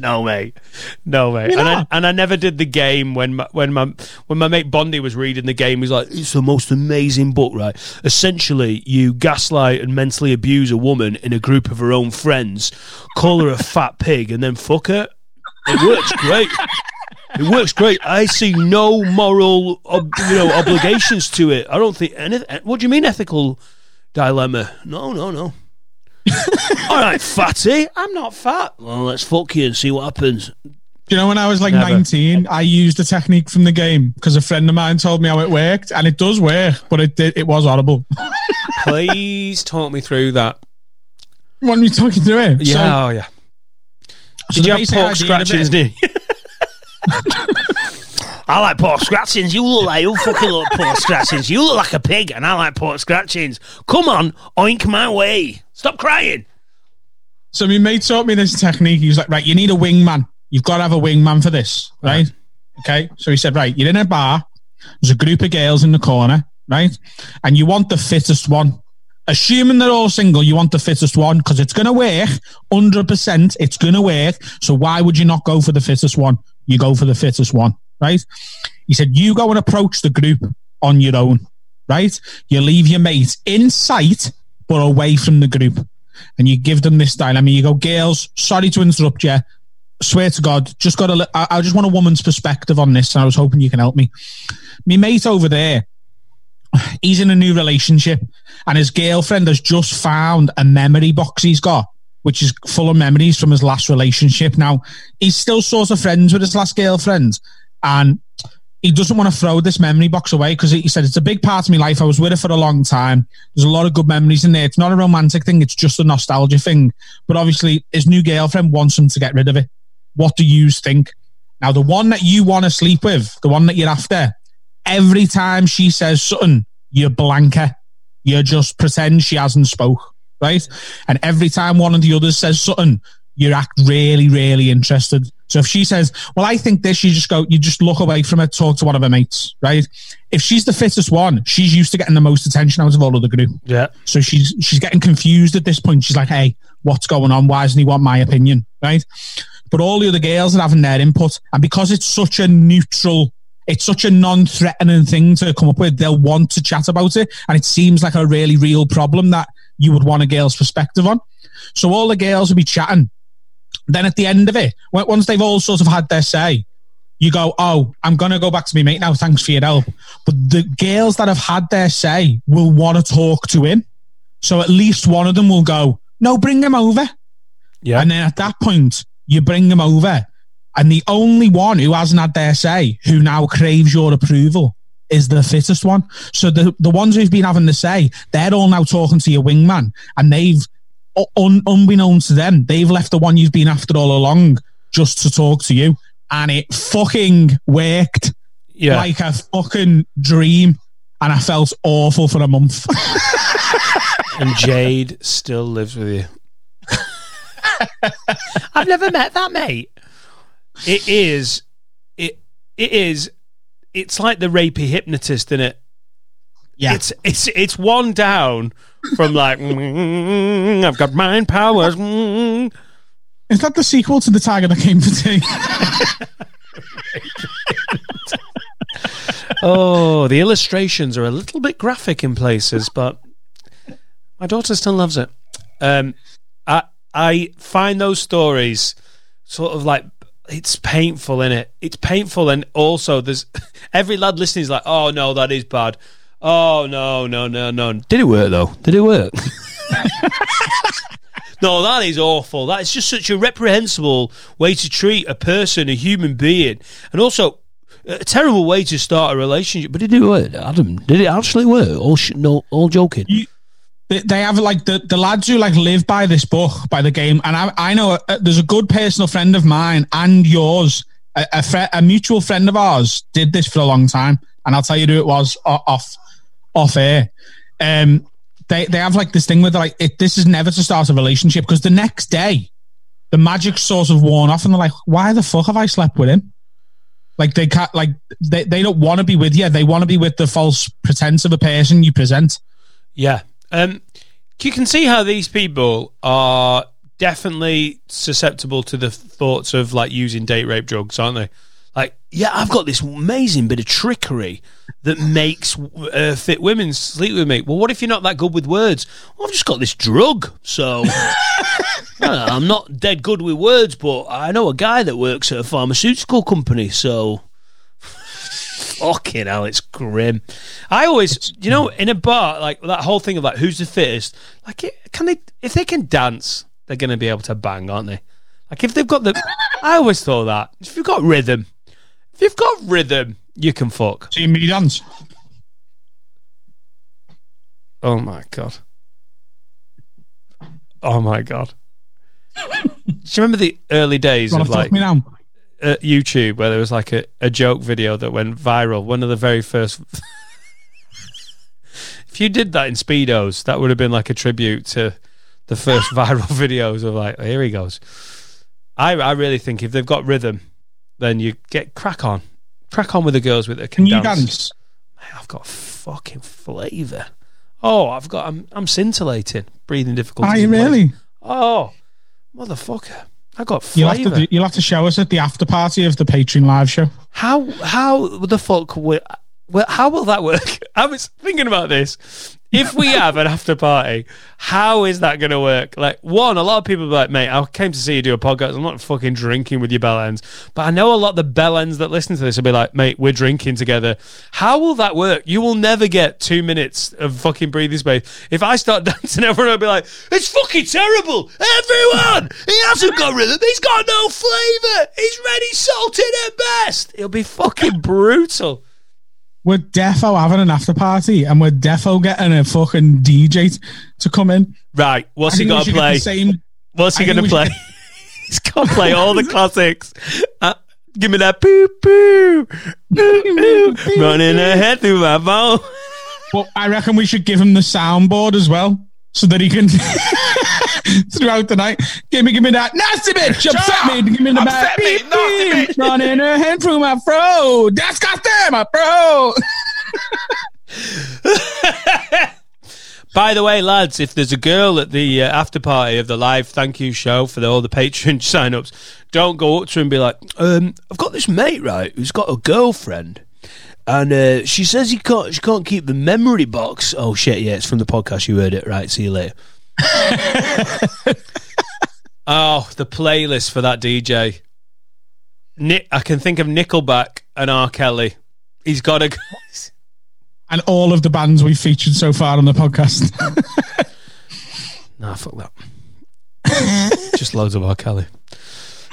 [SPEAKER 2] No, mate. No, mate. And I, and I never did the game when my, when my when my mate Bondi was reading the game. He's like, "It's the most amazing book, right? Essentially, you gaslight and mentally abuse a woman in a group of her own friends, call her a fat pig, and then fuck her. It works great. It works great. I see no moral, ob, you know, obligations to it. I don't think anything. What do you mean ethical dilemma? No, no, no. All right, fatty. I'm not fat. Well, let's fuck you and see what happens.
[SPEAKER 1] You know when I was like
[SPEAKER 2] Never.
[SPEAKER 1] 19, I used a technique from the game because a friend of mine told me how it worked, and it does work, but it did, it was horrible.
[SPEAKER 2] Please talk me through that.
[SPEAKER 1] What are you talking to it?
[SPEAKER 2] Yeah,
[SPEAKER 1] So,
[SPEAKER 2] oh yeah.
[SPEAKER 1] so
[SPEAKER 2] Did you have pork scratchings, did you? I like pork scratchings. You look like you fucking look pork scratchings. You look like a pig, and I like pork scratchings. Come on, oink my way. Stop crying.
[SPEAKER 1] So my mate taught me this technique. He was like, right, you need a wingman. You've got to have a wingman for this, right? Okay. So he said, right, you're in a bar. There's a group of girls in the corner, right? And you want the fittest one. Assuming they're all single, you want the fittest one because it's going to work. 100%, it's going to work. So why would you not go for the fittest one? You go for the fittest one, right? He said, you go and approach the group on your own, right? You leave your mate in sight, but away from the group. And you give them this dilemma. You go, girls, sorry to interrupt you. Swear to God, just got a. I, I just want a woman's perspective on this, and I was hoping you can help me. Me mate over there, he's in a new relationship, and his girlfriend has just found a memory box he's got, which is full of memories from his last relationship. Now, he's still sort of friends with his last girlfriend, and he doesn't want to throw this memory box away because he said it's a big part of my life. I was with her for a long time. There's a lot of good memories in there. It's not a romantic thing, it's just a nostalgia thing. But obviously, his new girlfriend wants him to get rid of it. What do you think? Now, the one that you want to sleep with, the one that you're after, every time she says something, you blank her. You just pretend she hasn't spoke. right? And every time one of the others says something, you act really, really interested. So if she says, "Well, I think this," you just go, you just look away from it, talk to one of her mates, right? If she's the fittest one, she's used to getting the most attention out of all of the group.
[SPEAKER 2] Yeah.
[SPEAKER 1] So she's she's getting confused at this point. She's like, "Hey, what's going on? Why doesn't he want my opinion?" Right? But all the other girls are having their input, and because it's such a neutral, it's such a non-threatening thing to come up with, they'll want to chat about it, and it seems like a really real problem that you would want a girl's perspective on. So all the girls will be chatting. Then at the end of it, once they've all sort of had their say, you go, "Oh, I'm gonna go back to my mate now. Thanks for your help." But the girls that have had their say will want to talk to him. So at least one of them will go, no, bring him over.
[SPEAKER 2] Yeah.
[SPEAKER 1] And then at that point, you bring him over. And the only one who hasn't had their say, who now craves your approval, is the fittest one. So the, the ones who've been having the say, they're all now talking to your wingman. And they've, un, unbeknownst to them, they've left the one you've been after all along just to talk to you. And it fucking worked
[SPEAKER 2] Yeah.
[SPEAKER 1] like a fucking dream. And I felt awful for a month.
[SPEAKER 2] and Jade still lives with you. I've never met that mate. It is, it it is, it's like the rapey hypnotist in it.
[SPEAKER 1] Yeah.
[SPEAKER 2] It's it's it's one down from like "Mm, I've got mind powers. mm."
[SPEAKER 1] Is that the sequel to the Tiger that came for tea?
[SPEAKER 2] Oh, the illustrations are a little bit graphic in places, but my daughter still loves it. Um, I I find those stories sort of like it's painful in it. It's painful, and also there's every lad listening is like, "Oh no, that is bad." Oh no, no, no, no. Did it work though? Did it work? No, that is awful. That is just such a reprehensible way to treat a person, a human being, and also a terrible way to start a relationship. But did it work, Adam? Did it actually work? All sh- no, all joking.
[SPEAKER 1] they, they have like the, the lads who like live by this book, by the game. And I, I know uh, there's a good personal friend of mine and yours, a, a, fri a mutual friend of ours did this for a long time. And I'll tell you who it was off, off air. Um, they, they have like this thing where they're like, it, this is never to start a relationship because the next day the magic sort of worn off and they're like, why the fuck have I slept with him? Like they can't, like they, they don't want to be with you. They want to be with the false pretense of a person you present.
[SPEAKER 2] Yeah. Um, you can see how these people are definitely susceptible to the thoughts of like using date rape drugs, aren't they? Like, yeah, I've got this amazing bit of trickery that makes uh, fit women sleep with me. Well, what if you're not that good with words? Well, I've just got this drug, so Uh, I'm not dead good with words, but I know a guy that works at a pharmaceutical company, so fucking hell, it's grim. I always, you know, in a bar, like that whole thing of like who's the fittest, like can they, if they can dance, they're going to be able to bang, aren't they? Like if they've got the, I always thought that if you've got rhythm, you've got rhythm, you can fuck.
[SPEAKER 1] See me dance.
[SPEAKER 2] Oh my god. Oh my god. Do you remember the early days of like uh, YouTube where there was like a, a joke video that went viral? One of the very first. if you did that in Speedos, that would have been like a tribute to the first viral videos of like, here he goes. I, I really think if they've got rhythm, then you get crack on. Crack on with the girls with the
[SPEAKER 1] Can you dance?
[SPEAKER 2] I've got fucking flavour. Oh, I've got. I'm. I'm scintillating. Breathing difficulties.
[SPEAKER 1] Are you really?
[SPEAKER 2] Oh, motherfucker! I got
[SPEAKER 1] You'll have, to
[SPEAKER 2] flavour.
[SPEAKER 1] you'll have to show us at the after party of the Patreon live show.
[SPEAKER 2] How how the fuck will well how will that work? I was thinking about this. If we have an after party, how is that going to work? Like, one, a lot of people like, mate, I came to see you do a podcast. I'm not fucking drinking with your bellends. But I know a lot of the bellends that listen to this will be like, mate, we're drinking together. How will that work? You will never get two minutes of fucking breathing space. If I start dancing, everyone will be like, it's fucking terrible. Everyone, he hasn't got rhythm. He's got no flavour. He's ready salted at best. It'll be fucking brutal.
[SPEAKER 1] We're defo having an after party and we're defo getting a fucking DJ to come in.
[SPEAKER 2] Right, what's he
[SPEAKER 1] think we
[SPEAKER 2] got to play?
[SPEAKER 1] Same,
[SPEAKER 2] What's he going to play?
[SPEAKER 1] should
[SPEAKER 2] He's got to play all the classics. Uh, give me that poo poo. Running ahead through my phone.
[SPEAKER 1] but I reckon we should give him the soundboard as well. So that he can throughout the night. Give me, give me that nasty bitch. Upset me. Give me the back.
[SPEAKER 6] Me,
[SPEAKER 1] Beep,
[SPEAKER 6] nasty
[SPEAKER 1] beep. Running her hand through my fro. Disgusting, my fro.
[SPEAKER 2] By the way, lads, if there's a girl at the uh, after party of the live thank you show for the, all the Patreon sign-ups, don't go up to her and be like, um, "I've got this mate right who's got a girlfriend, and uh, she says he can't she can't keep the memory box." Oh shit! Yeah, it's from the podcast. You heard it right. See you later. oh, the playlist for that DJ. Nick, I can think of Nickelback and R. Kelly. He's got a.
[SPEAKER 1] And all of the bands we've featured so far on the podcast.
[SPEAKER 2] Nah, fuck that. Just loads of R. Kelly.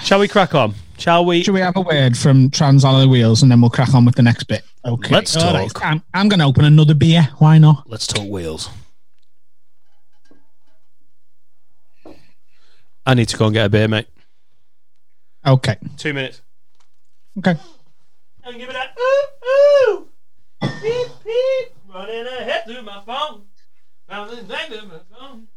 [SPEAKER 2] Shall we crack on? Shall we?
[SPEAKER 1] Should we have a word from Trans Alloy Wheels and then we'll crack on with the next bit? Okay.
[SPEAKER 2] Let's
[SPEAKER 1] All right.
[SPEAKER 2] talk.
[SPEAKER 1] I'm, I'm going to open another beer. Why not?
[SPEAKER 2] Let's talk wheels. I need to go and get a beer, mate.
[SPEAKER 1] Okay.
[SPEAKER 2] Two minutes.
[SPEAKER 1] Okay.
[SPEAKER 2] And give it that. Ooh, ooh. Beep, beep. Running ahead through my phone. Found this thing through my phone.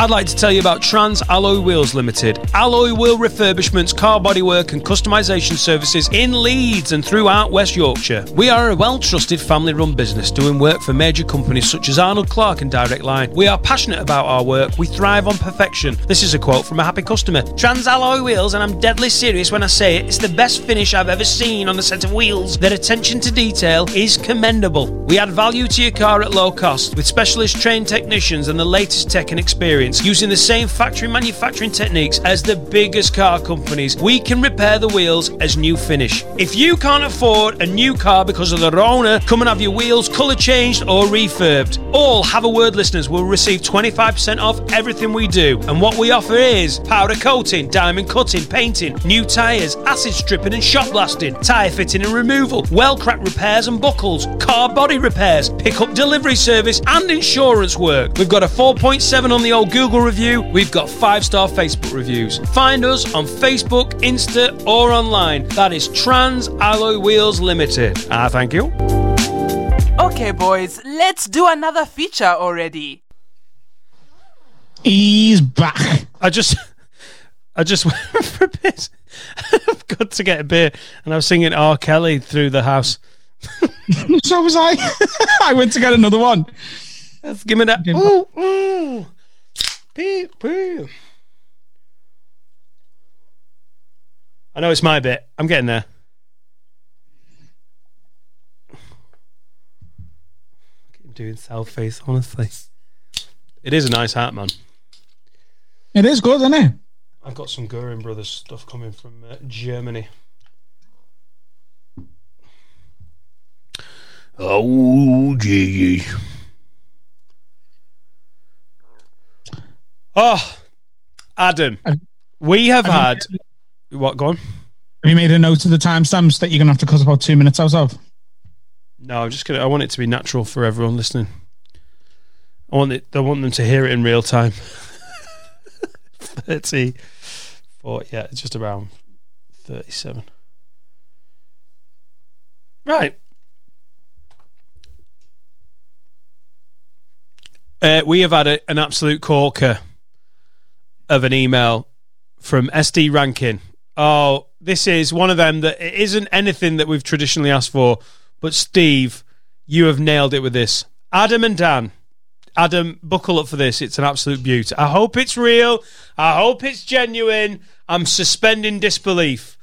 [SPEAKER 2] I'd like to tell you about Trans Alloy Wheels Limited. Alloy wheel refurbishments, car bodywork, and customization services in Leeds and throughout West Yorkshire. We are a well trusted family run business doing work for major companies such as Arnold Clark and Direct Line. We are passionate about our work, we thrive on perfection. This is a quote from a happy customer. Trans Alloy Wheels, and I'm deadly serious when I say it, it's the best finish I've ever seen on a set of wheels. Their attention to detail is commendable. We add value to your car at low cost with specialist trained technicians and the latest tech and experience. Using the same factory manufacturing techniques as the biggest car companies, we can repair the wheels as new finish. If you can't afford a new car because of their owner, come and have your wheels colour changed or refurbed. All Have a Word listeners will receive 25% off everything we do. And what we offer is powder coating, diamond cutting, painting, new tyres, acid stripping and shot blasting, tyre fitting and removal, well crack repairs and buckles, car body repairs, pickup delivery service and insurance work. We've got a 4.7 on the old Google review. We've got 5-star Facebook reviews. Find us on Facebook, Insta or online. That is Trans Alloy Wheels Limited. Ah, thank you.
[SPEAKER 8] Okay, boys, let's do another feature already.
[SPEAKER 1] He's back.
[SPEAKER 2] I just, I just went for a bit. I've got to get a beer, and I was singing R. Kelly through the house.
[SPEAKER 1] so was I. I went to get another one.
[SPEAKER 2] Let's give me that. Ooh, ooh. Beep, beep. I know it's my bit. I'm getting there. Keep doing south face, honestly. It is a nice hat, man.
[SPEAKER 1] It is good, isn't it?
[SPEAKER 2] I've got some Goering Brothers stuff coming from uh, Germany. Oh, gee. Oh, Adam, we have had. What, go on?
[SPEAKER 1] Have you made a note of the timestamps that you're going to have to cut about two minutes out of?
[SPEAKER 2] No, I'm just gonna. I want it to be natural for everyone listening. I want it. I want them to hear it in real time. Thirty, four. Yeah, it's just around thirty-seven. Right. Uh, we have had a, an absolute corker of an email from SD Rankin. Oh, this is one of them that it isn't anything that we've traditionally asked for, but Steve, you have nailed it with this. Adam and Dan. Adam, buckle up for this. It's an absolute beauty. I hope it's real. I hope it's genuine. I'm suspending disbelief.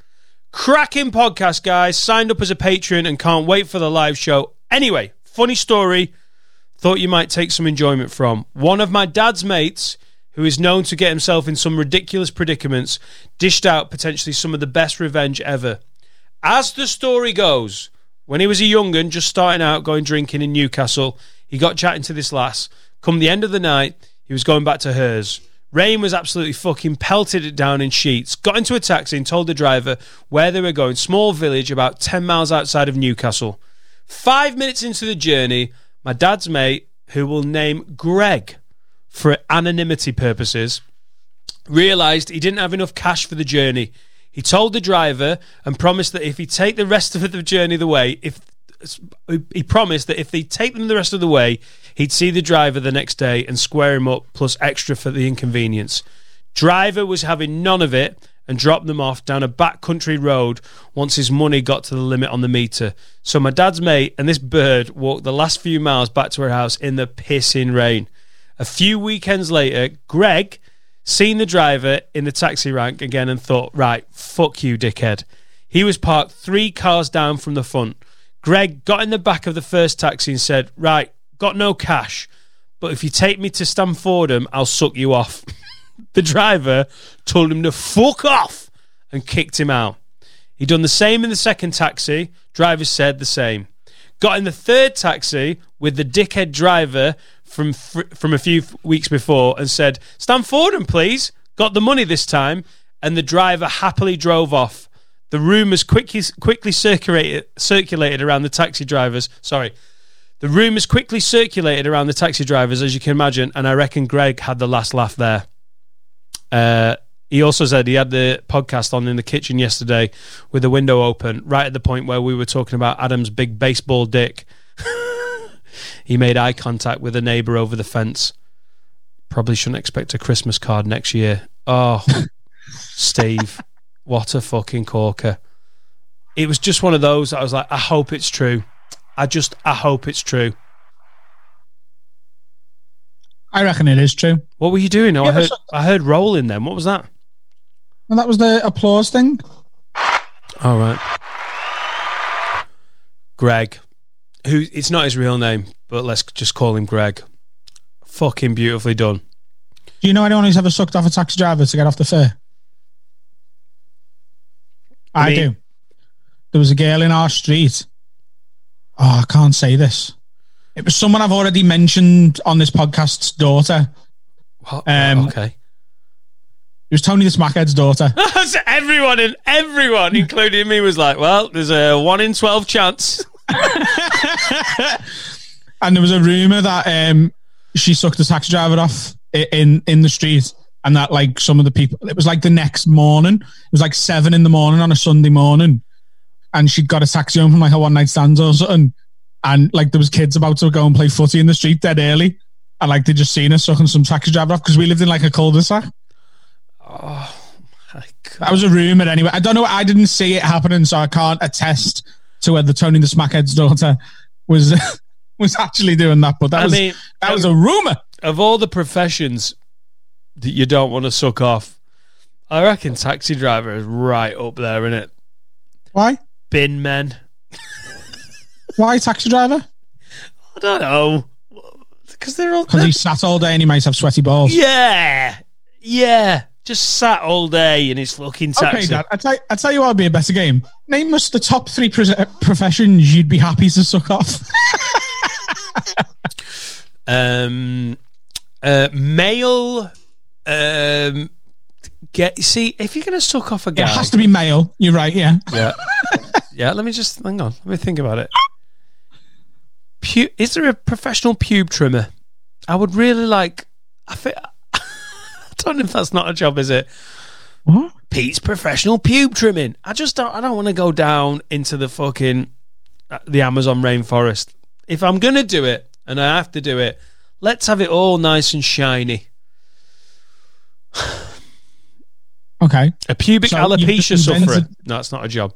[SPEAKER 2] Cracking podcast, guys. Signed up as a patron and can't wait for the live show. Anyway, funny story. Thought you might take some enjoyment from. One of my dad's mates, who is known to get himself in some ridiculous predicaments, dished out potentially some of the best revenge ever. As the story goes, when he was a young'un, just starting out going drinking in Newcastle, he got chatting to this lass. Come the end of the night, he was going back to hers. Rain was absolutely fucking pelted it down in sheets. Got into a taxi and told the driver where they were going. Small village about 10 miles outside of Newcastle. Five minutes into the journey, my dad's mate, who will name Greg for anonymity purposes, realised he didn't have enough cash for the journey. He told the driver and promised that if he take the rest of the journey the way, if he promised that if they take them the rest of the way, he'd see the driver the next day and square him up plus extra for the inconvenience. Driver was having none of it and dropped them off down a backcountry road once his money got to the limit on the meter. So my dad's mate and this bird walked the last few miles back to her house in the pissing rain. A few weekends later, Greg seen the driver in the taxi rank again and thought, right, fuck you, dickhead. He was parked three cars down from the front. Greg got in the back of the first taxi and said, right, got no cash, but if you take me to Stamfordham, I'll suck you off. the driver told him to fuck off and kicked him out. He done the same in the second taxi. Driver said the same. Got in the third taxi with the dickhead driver from from a few weeks before and said, "Stand forward and please." Got the money this time, and the driver happily drove off. The rumours quickly quickly circulated circulated around the taxi drivers. Sorry, the rumours quickly circulated around the taxi drivers, as you can imagine, and I reckon Greg had the last laugh there. Uh, he also said he had the podcast on in the kitchen yesterday with the window open, right at the point where we were talking about Adam's big baseball dick. he made eye contact with a neighbour over the fence. Probably shouldn't expect a Christmas card next year. Oh, Steve, what a fucking corker. It was just one of those I was like, I hope it's true. I just, I hope it's true.
[SPEAKER 1] I reckon it is true.
[SPEAKER 2] What were you doing? Oh,
[SPEAKER 1] Yeah,
[SPEAKER 2] I heard,
[SPEAKER 1] so-
[SPEAKER 2] I heard rolling then. What was that?
[SPEAKER 1] And that was the applause thing.
[SPEAKER 2] All right. Greg, who it's not his real name, but let's just call him Greg. Fucking beautifully done.
[SPEAKER 1] Do you know anyone who's ever sucked off a taxi driver to get off the fare? I,
[SPEAKER 2] mean-
[SPEAKER 1] do. There was a girl in our street. Oh, I can't say this. It was someone I've already mentioned on this podcast's daughter.
[SPEAKER 2] What?
[SPEAKER 1] Um,
[SPEAKER 2] okay.
[SPEAKER 1] It was Tony the Smackhead's daughter.
[SPEAKER 2] So everyone and everyone, including me, was like, "Well, there's a one in twelve chance."
[SPEAKER 1] and there was a rumor that um, she sucked the taxi driver off in in the street, and that like some of the people. It was like the next morning. It was like seven in the morning on a Sunday morning, and she'd got a taxi home from like a one night stand or something, and like there was kids about to go and play footy in the street dead early, and like they just seen her sucking some taxi driver off because we lived in like a cul-de-sac. Oh. That was a rumor anyway. I don't know. I didn't see it happening, so I can't attest to whether Tony the Smackhead's daughter was was actually doing that. But that
[SPEAKER 2] I
[SPEAKER 1] was
[SPEAKER 2] mean,
[SPEAKER 1] that was a rumor.
[SPEAKER 2] Of all the professions that you don't want to suck off, I reckon taxi driver is right up there, isn't it?
[SPEAKER 1] Why?
[SPEAKER 2] Bin men.
[SPEAKER 1] Why taxi driver?
[SPEAKER 2] I don't know. Because they're all
[SPEAKER 1] Because he sat all day and he might have sweaty balls.
[SPEAKER 2] Yeah, yeah. Just sat all day in his fucking taxi.
[SPEAKER 1] Okay, Dad. I tell, I tell you what would be a better game. Name us the top three pres- uh, professions you'd be happy to suck off.
[SPEAKER 2] um, uh, male. Um, get see if you're gonna suck off a guy.
[SPEAKER 1] it has to be male. You're right. Yeah.
[SPEAKER 2] Yeah, yeah. Let me just hang on. Let me think about it. Pu- is there a professional pube trimmer? I would really like. I think. I don't know if that's not a job, is it?
[SPEAKER 1] What?
[SPEAKER 2] Pete's professional pube trimming. I just don't. I don't want to go down into the fucking uh, the Amazon rainforest. If I'm gonna do it, and I have to do it, let's have it all nice and shiny.
[SPEAKER 1] Okay.
[SPEAKER 2] A pubic
[SPEAKER 1] So
[SPEAKER 2] alopecia sufferer. No, it's not a job.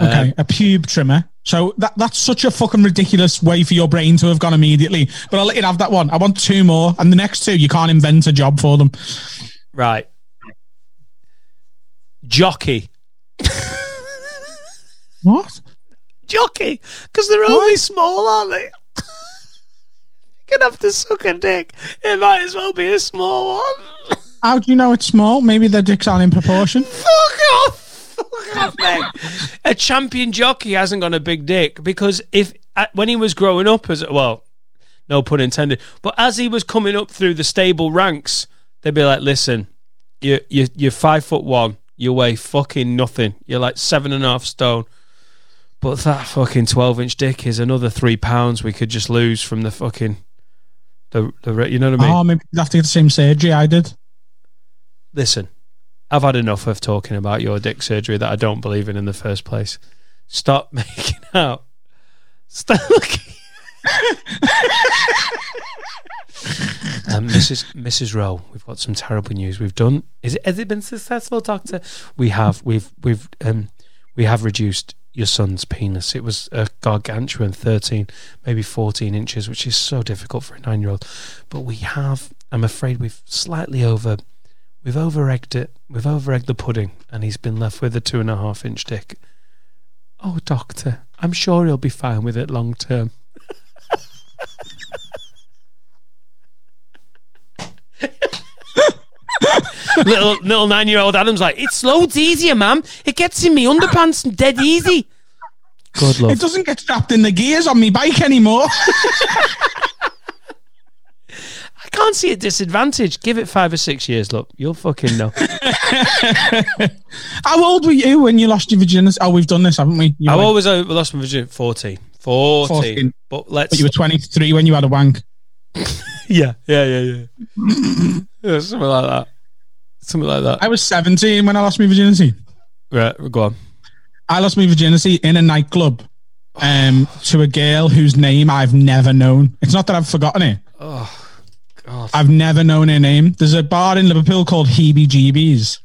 [SPEAKER 1] Okay.
[SPEAKER 2] Um,
[SPEAKER 1] a pube trimmer. So that that's such a fucking ridiculous way for your brain to have gone immediately. But I'll let you have that one. I want two more, and the next two you can't invent a job for them.
[SPEAKER 2] Right. Jockey.
[SPEAKER 1] What?
[SPEAKER 2] Jockey. Because they're only small, aren't they? You're going to have to suck a dick. It might as well be a small one.
[SPEAKER 1] How do you know it's small? Maybe their dicks aren't in proportion.
[SPEAKER 2] Fuck off. Fuck off, mate. A champion jockey hasn't got a big dick because if uh, when he was growing up as well, no pun intended, but as he was coming up through the stable ranks, they'd be like, "Listen, you you you're five foot one, you weigh fucking nothing, you're like seven and a half stone." But that fucking twelve inch dick is another three pounds we could just lose from the fucking the the you know what I mean?
[SPEAKER 1] Oh, maybe you'd have to get the same surgery I did.
[SPEAKER 2] listen, I've had enough of talking about your dick surgery that I don't believe in in the first place. Stop making out. Stop looking. um, Mrs. Mrs. Rowe, we've got some terrible news. We've done. Is it? Has it been successful, Doctor? We have. We've. We've. Um, we have reduced your son's penis. It was a gargantuan, thirteen, maybe fourteen inches, which is so difficult for a nine-year-old. But we have. I'm afraid we've slightly over. We've over egged it. We've over egged the pudding, and he's been left with a two and a half inch dick. Oh, doctor, I'm sure he'll be fine with it long term. little little nine year old Adam's like, it's loads easier, ma'am. It gets in me underpants dead easy. Good love.
[SPEAKER 1] It doesn't get strapped in the gears on me bike anymore.
[SPEAKER 2] I can't see a disadvantage. Give it five or six years. Look, you'll fucking know.
[SPEAKER 1] How old were you when you lost your virginity? Oh, we've done this, haven't we? You
[SPEAKER 2] I've
[SPEAKER 1] were like
[SPEAKER 2] always uh, lost my virginity. 14. 14.
[SPEAKER 1] 14.
[SPEAKER 2] But let's.
[SPEAKER 1] but you were 23 when you had a wank.
[SPEAKER 2] yeah, yeah, yeah, yeah. yeah. Something like that. Something like that.
[SPEAKER 1] I was 17 when I lost my virginity.
[SPEAKER 2] Right, go on.
[SPEAKER 1] I lost my virginity in a nightclub um, to a girl whose name I've never known. It's not that I've forgotten it.
[SPEAKER 2] Oh, God.
[SPEAKER 1] I've never known her name. There's a bar in Liverpool called Heebie Jeebies.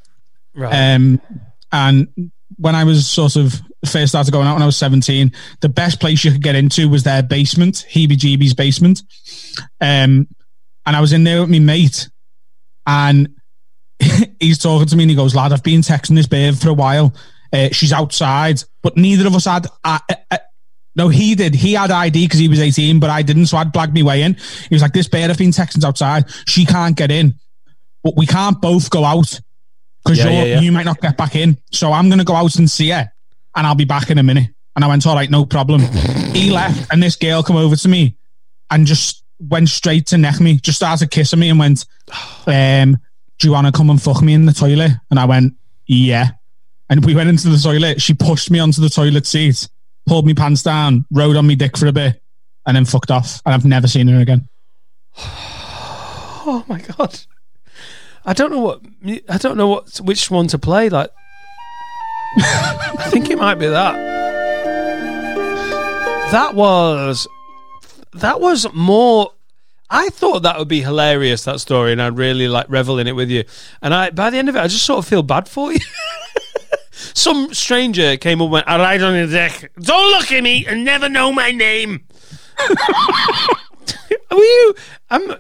[SPEAKER 2] Right.
[SPEAKER 1] Um, and when I was sort of first started going out when I was 17, the best place you could get into was their basement, Heebie Jeebies basement. Um, and I was in there with my mate, and he's talking to me and he goes, Lad, I've been texting this babe for a while. Uh, she's outside, but neither of us had. Uh, uh, no, he did. He had ID because he was 18, but I didn't. So I'd blagged me way in. He was like, This babe, I've been texting outside. She can't get in, but we can't both go out because
[SPEAKER 2] Yeah, yeah, yeah.
[SPEAKER 1] you might not get back in. So I'm going to go out and see her and I'll be back in a minute. And I went, All right, no problem. he left and this girl come over to me and just went straight to neck me, just started kissing me and went, um, Do you want to come and fuck me in the toilet? And I went, Yeah. And we went into the toilet. She pushed me onto the toilet seat, pulled me pants down, rode on me dick for a bit, and then fucked off. And I've never seen her again.
[SPEAKER 2] Oh my god. I don't know what I don't know what which one to play. Like, I think it might be that. That was that was more. I thought that would be hilarious that story, and I'd really like revel in it with you. And I, by the end of it, I just sort of feel bad for you. Some stranger came up and went, "I lied on your deck. Don't look at me and never know my name." Were you? Um,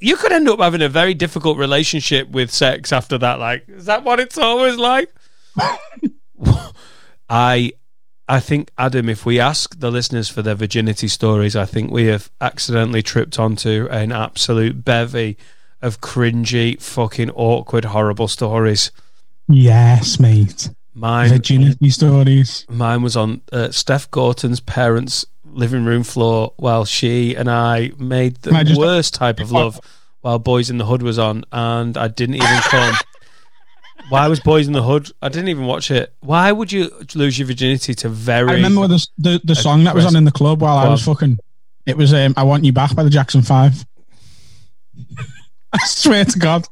[SPEAKER 2] you could end up having a very difficult relationship with sex after that. Like, is that what it's always like? I, I think Adam, if we ask the listeners for their virginity stories, I think we have accidentally tripped onto an absolute bevy of cringy, fucking awkward, horrible stories.
[SPEAKER 1] Yes, mate.
[SPEAKER 2] Mine,
[SPEAKER 1] Virginity stories.
[SPEAKER 2] Mine was on uh, Steph Gorton's parents' living room floor while she and I made the
[SPEAKER 1] I
[SPEAKER 2] worst type of love while Boys in the Hood was on, and I didn't even come. Why was Boys in the Hood? I didn't even watch it. Why would you lose your virginity to very?
[SPEAKER 1] I remember the the, the song that was on in the club while I was fucking. It was um, "I Want You Back" by the Jackson Five. I swear to God,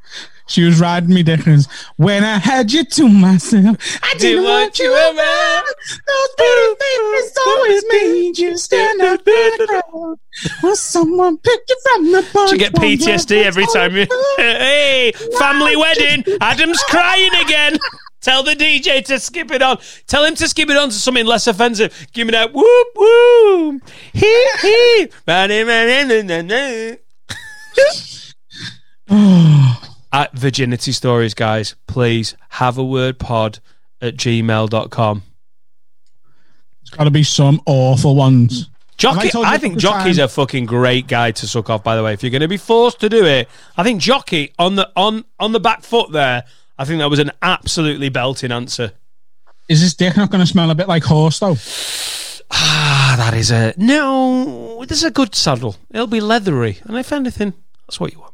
[SPEAKER 1] she was riding me dick. and it was, When I had you to myself, I didn't want you around. Those pretty things always made you stand up in the crowd. Will someone pick you from the bunch?
[SPEAKER 2] You get PTSD every time oh, you. hey, family wedding. Adam's crying again. Tell the DJ to skip it on. Tell him to skip it on to something less offensive. Give me that whoop whoop. Hee hee. At virginity stories, guys, please have a word pod at gmail.com.
[SPEAKER 1] It's got to be some awful ones.
[SPEAKER 2] Jockey, I, think Jockey's
[SPEAKER 1] times-
[SPEAKER 2] a fucking great guy to suck off. By the way, if you're going to be forced to do it, I think Jockey on the on on the back foot there. I think that was an absolutely belting answer.
[SPEAKER 1] Is this dick not going to smell a bit like horse though?
[SPEAKER 2] Ah, that is a no. This is a good saddle. It'll be leathery, and if anything, that's what you want.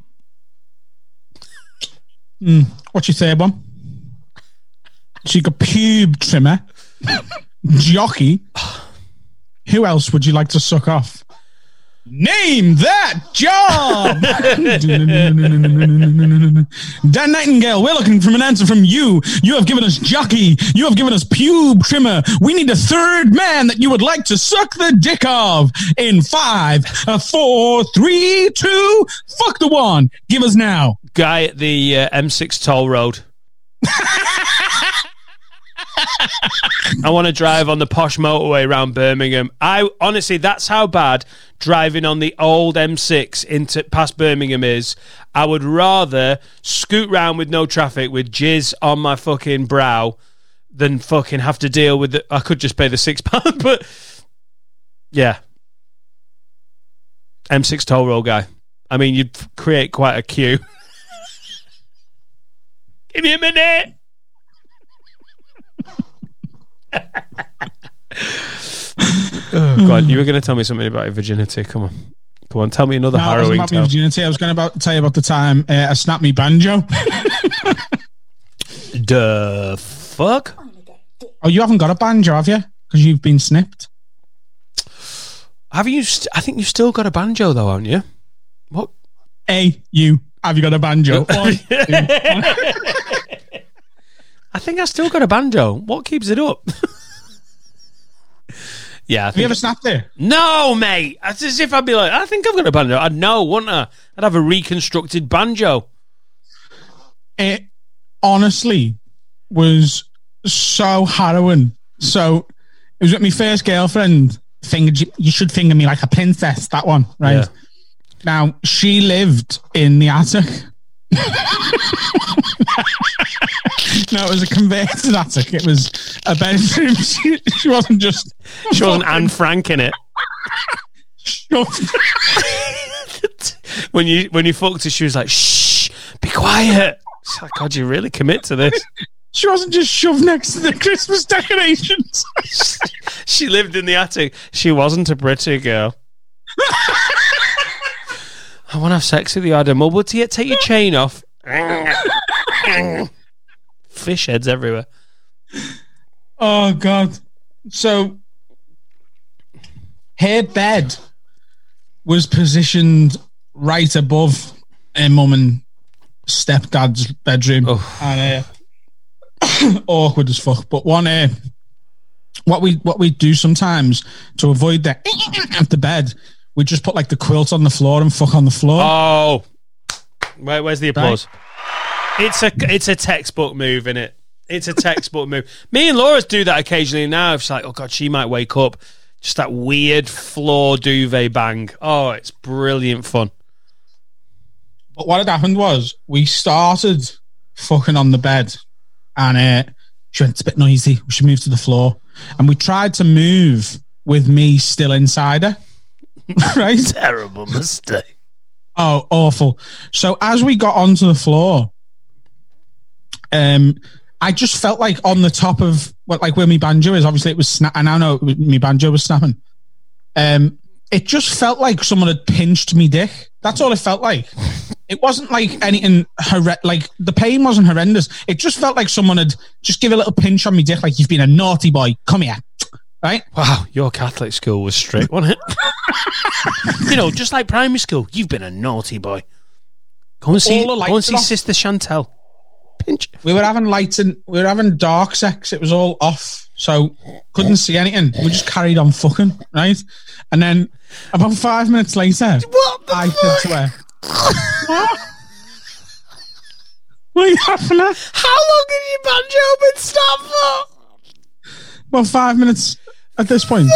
[SPEAKER 1] Mm. What's your third one? So you got pube trimmer, jockey. Who else would you like to suck off? Name that job. Dan Nightingale, we're looking for an answer from you. You have given us jockey. You have given us pube trimmer. We need a third man that you would like to suck the dick of. In five, uh, four, three, two, fuck the one. Give us now.
[SPEAKER 2] Guy at the uh, M6 toll road. I want to drive on the posh motorway around Birmingham. I honestly, that's how bad driving on the old M6 into past Birmingham is. I would rather scoot round with no traffic with jizz on my fucking brow than fucking have to deal with it. I could just pay the six pound, but yeah, M6 toll road guy. I mean, you'd create quite a queue. Give me a minute. oh, God, you were going to tell me something about your virginity. Come on. Come on, tell me another
[SPEAKER 1] No,
[SPEAKER 2] harrowing
[SPEAKER 1] about
[SPEAKER 2] tale.
[SPEAKER 1] virginity. I was going to about tell you about the time uh, I snapped me banjo.
[SPEAKER 2] The fuck?
[SPEAKER 1] oh, you haven't got a banjo, have you? Because you've been snipped.
[SPEAKER 2] Have you? St- I think you've still got a banjo, though, haven't you? What?
[SPEAKER 1] A, you. Have you got a banjo? One, two.
[SPEAKER 2] I think I still got a banjo. What keeps it up? yeah. I
[SPEAKER 1] Have you ever snapped it?
[SPEAKER 2] no, mate. It's as if I'd be like, I think I've got a banjo. I'd know, wouldn't I? I'd have a reconstructed banjo.
[SPEAKER 1] It honestly was so harrowing. So it was with my first girlfriend. Fingered you, you should finger me like a princess. That one, right?
[SPEAKER 2] Yeah.
[SPEAKER 1] Now she lived in the attic. no, it was a converted attic. It was a bedroom. She, she wasn't just.
[SPEAKER 2] She wasn't Anne Frank in it.
[SPEAKER 1] shoved-
[SPEAKER 2] When you when you fucked her, she was like, "Shh, be quiet." It's like, God, you really commit to this.
[SPEAKER 1] She wasn't just shoved next to the Christmas decorations.
[SPEAKER 2] she lived in the attic. She wasn't a pretty girl. I want to have sex with you, Adam. Well, would you take your chain off? Fish heads everywhere.
[SPEAKER 1] Oh God! So her bed was positioned right above her mum and stepdad's bedroom,
[SPEAKER 2] Oh.
[SPEAKER 1] and uh, awkward as fuck. But one, uh, what we what we do sometimes to avoid the at the bed, we just put like the quilt on the floor and fuck on the floor.
[SPEAKER 2] Oh, Where, where's the applause? It's a it's a textbook move, is it? It's a textbook move. Me and Laura do that occasionally now. It's like, oh god, she might wake up. Just that weird floor duvet bang. Oh, it's brilliant fun.
[SPEAKER 1] But what had happened was we started fucking on the bed, and uh, she went, "It's a bit noisy. We should move to the floor." And we tried to move with me still inside her. right?
[SPEAKER 2] Terrible mistake.
[SPEAKER 1] Oh, awful. So as we got onto the floor, um, I just felt like on the top of what, like where my banjo is. Obviously, it was. Sna- I now know my banjo was snapping. Um, it just felt like someone had pinched me dick. That's all it felt like. It wasn't like anything horre- like the pain wasn't horrendous. It just felt like someone had just give a little pinch on me dick, like you've been a naughty boy. Come here, right?
[SPEAKER 2] Wow, your Catholic school was strict, wasn't it? you know, just like primary school, you've been a naughty boy. Go and see, go and see
[SPEAKER 1] off.
[SPEAKER 2] Sister Chantel. Pinch.
[SPEAKER 1] We were having lights and we were having dark sex. It was all off, so couldn't see anything. We just carried on fucking, right? And then about five minutes later, I said to her, "What? What are you laughing at?"
[SPEAKER 2] How long have your banjo been stopped for?
[SPEAKER 1] Well, five minutes at this point.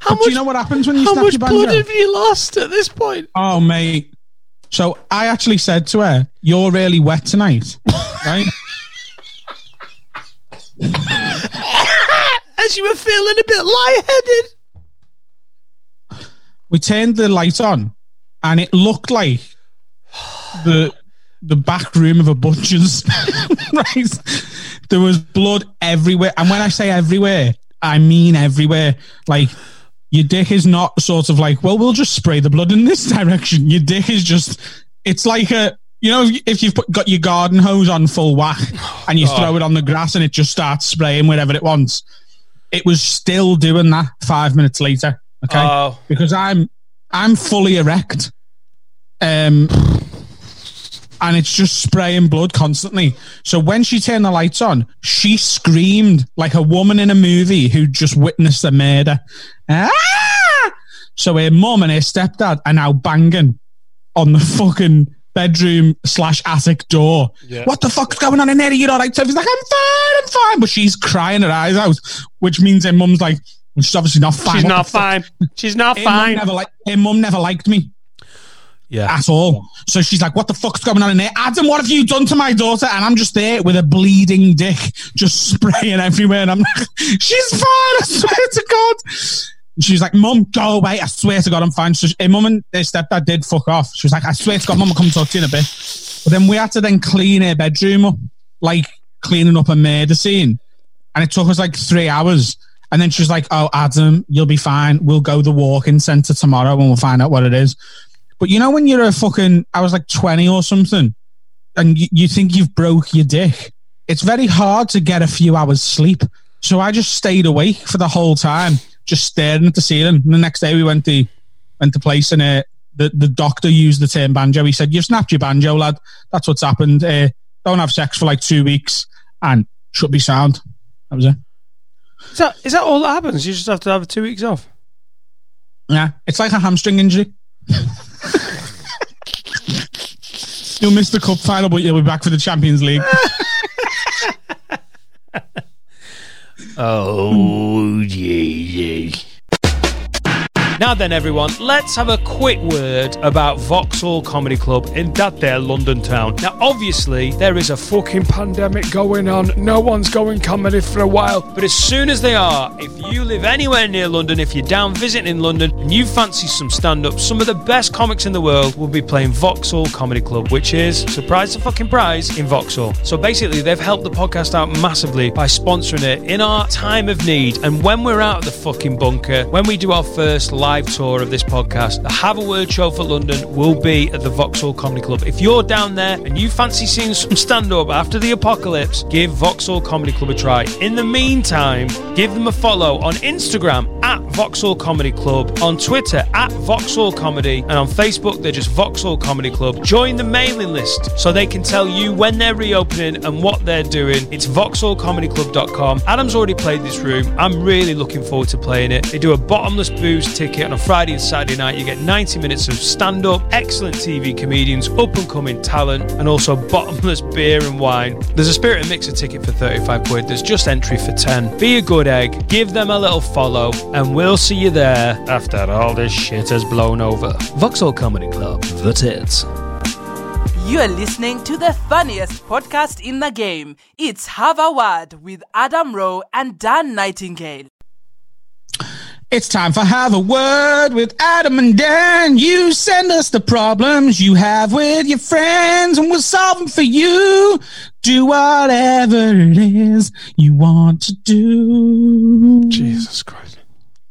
[SPEAKER 2] How
[SPEAKER 1] But
[SPEAKER 2] much,
[SPEAKER 1] do you know what happens when you
[SPEAKER 2] how
[SPEAKER 1] snap
[SPEAKER 2] much
[SPEAKER 1] your banjo?
[SPEAKER 2] blood have you lost at this point?
[SPEAKER 1] Oh, mate. So I actually said to her, "You're really wet tonight, right?"
[SPEAKER 2] As you were feeling a bit lightheaded.
[SPEAKER 1] we turned the light on and it looked like the the back room of a butcher's right there was blood everywhere and when i say everywhere i mean everywhere like your dick is not sort of like well we'll just spray the blood in this direction your dick is just it's like a you know if, you've put, got your garden hose on full whack and you throw it on the grass and it just starts spraying wherever it wants it was still doing that five minutes later. Okay,
[SPEAKER 2] Oh.
[SPEAKER 1] because I'm I'm fully erect, um, and it's just spraying blood constantly. So when she turned the lights on, she screamed like a woman in a movie who just witnessed a murder. Ah! So her mum and her stepdad are now banging on the fucking bedroom slash attic door.
[SPEAKER 2] Yeah.
[SPEAKER 1] What the fuck's going on in there? You're all right. So he's like, I'm fine, I'm fine. But she's crying her eyes out, which means her mum's like, she's obviously not fine.
[SPEAKER 2] She's
[SPEAKER 1] What
[SPEAKER 2] not
[SPEAKER 1] the fuck?
[SPEAKER 2] fine. She's not
[SPEAKER 1] Her mum
[SPEAKER 2] fine.
[SPEAKER 1] never, like, her mum never liked me
[SPEAKER 2] Yeah.
[SPEAKER 1] at all. So she's like, what the fuck's going on in there? Adam, what have you done to my daughter? And I'm just there with a bleeding dick just spraying everywhere. And I'm like, she's fine. I swear to God. She's like, Mum, go away. I swear to God, I'm fine. So her mum and stepdad did fuck off. She was like, I swear to God, Mum, I'll come talk to you in a bit. But then we had to then clean her bedroom up, like cleaning up a murder scene. And it took us like three hours. And then she was like, Oh, Adam, you'll be fine. We'll go the walk-in centre tomorrow and we'll find out what it is. But you know when you're a fucking, I was like 20 or something, and you, you think you've broke your dick, it's very hard to get a few hours sleep. So I just stayed awake for the whole time, just staring at the ceiling. And the next day we went to went to place and uh, the, the doctor used the term banjo. He said, You've snapped your banjo, lad. That's what's happened. Uh, don't have sex for like two weeks and should be sound. That was it.
[SPEAKER 2] Is that, is that all that happens? You just have to have two weeks off.
[SPEAKER 1] Yeah, it's like a hamstring injury. You'll miss the cup final, but you'll be back for the Champions League.
[SPEAKER 2] Oh, Jesus. Now then, everyone, let's have a quick word about Vauxhall Comedy Club in that there London town. Now, obviously, there is a fucking pandemic going on. No one's going comedy for a while. But as soon as they are, if you live anywhere near London, if you're down visiting London and you fancy some stand up, some of the best comics in the world will be playing Vauxhall Comedy Club, which is, surprise the fucking prize, in Vauxhall. So basically, they've helped the podcast out massively by sponsoring it in our time of need. And when we're out of the fucking bunker, when we do our first live tour of this podcast, the Have a Word show for London will be at the Vauxhall Comedy Club. If you're down there and you fancy seeing some stand up after the apocalypse, give Vauxhall Comedy Club a try. In the meantime, give them a follow on Instagram at Vauxhall Comedy Club, on Twitter at Vauxhall Comedy, and on Facebook they're just Vauxhall Comedy Club. Join the mailing list so they can tell you when they're reopening and what they're doing. It's vauxhallcomedyclub.com. Adam's already played this room. I'm really looking forward to playing it. They do a bottomless booze ticket on a Friday and Saturday night. You get 90 minutes of stand up, excellent TV comedians, up and coming talent, and also bottomless beer and wine. There's a Spirit and Mixer ticket for 35 quid. There's just entry for 10. Be a good egg, give them a little follow, and we'll see you there after all this shit has blown over. Vauxhall Comedy Club, the tits.
[SPEAKER 8] You are listening to the funniest podcast in the game. It's Have a Word with Adam Rowe and Dan Nightingale.
[SPEAKER 1] It's time for Have a Word with Adam and Dan. You send us the problems you have with your friends, and we'll solve them for you. Do whatever it is you want to do.
[SPEAKER 2] Jesus Christ.